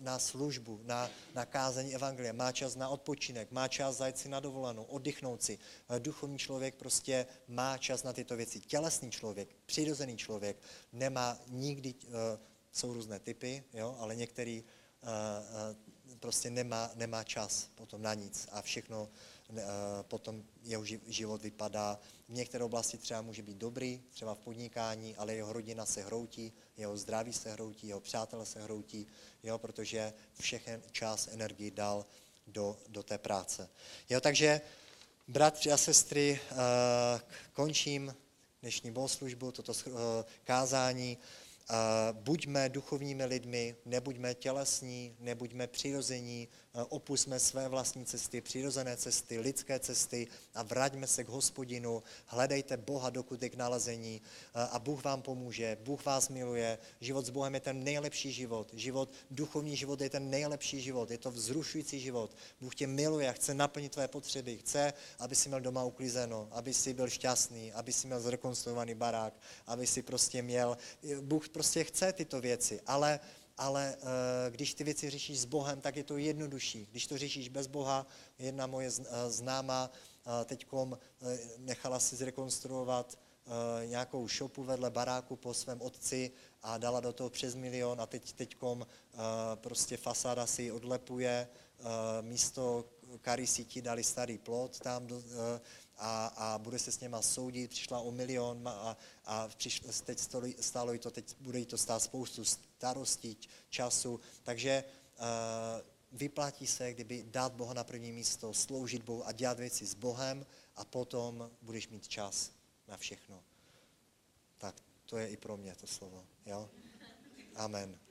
na službu, na, na kázání evangelia, má čas na odpočinek, má čas zajít si na dovolenou, oddychnout si. Uh, duchovní člověk prostě má čas na tyto věci. Tělesný člověk, přirozený člověk nemá nikdy, uh, jsou různé typy, jo, ale některý prostě nemá, nemá čas potom na nic a všechno eh, potom jeho život vypadá. V některé oblasti třeba může být dobrý, třeba v podnikání, ale jeho rodina se hroutí, jeho zdraví se hroutí, jeho přátelé se hroutí, jo, protože všechen čas, energii dal do, do té práce. Jo, takže bratři a sestry, uh, končím dnešní bohoslužbu, toto uh, kázání buďme duchovními lidmi, nebuďme tělesní, nebuďme přirození, opusme své vlastní cesty, přirozené cesty, lidské cesty a vraťme se k hospodinu, hledejte Boha, dokud je k nalezení a Bůh vám pomůže, Bůh vás miluje, život s Bohem je ten nejlepší život, život, duchovní život je ten nejlepší život, je to vzrušující život, Bůh tě miluje a chce naplnit tvé potřeby, chce, aby si měl doma uklizeno, aby si byl šťastný, aby si měl zrekonstruovaný barák, aby si prostě měl, Bůh prostě chce tyto věci, ale ale eh, když ty věci řešíš s Bohem, tak je to jednodušší. Když to řešíš bez Boha, jedna moje eh, známá eh, teďkom nechala si zrekonstruovat nějakou šopu vedle baráku po svém otci a dala do toho přes milion a teď teďkom prostě fasáda si odlepuje, místo kary ti dali starý plot tam do, a, a bude se s něma soudit, přišla o milion a, a přišlo, teď stálo jí to, teď bude jí to stát spoustu starostí, času, takže uh, vyplatí se, kdyby dát Boha na první místo, sloužit Bohu a dělat věci s Bohem a potom budeš mít čas na všechno. Tak to je i pro mě to slovo. Jo? Amen.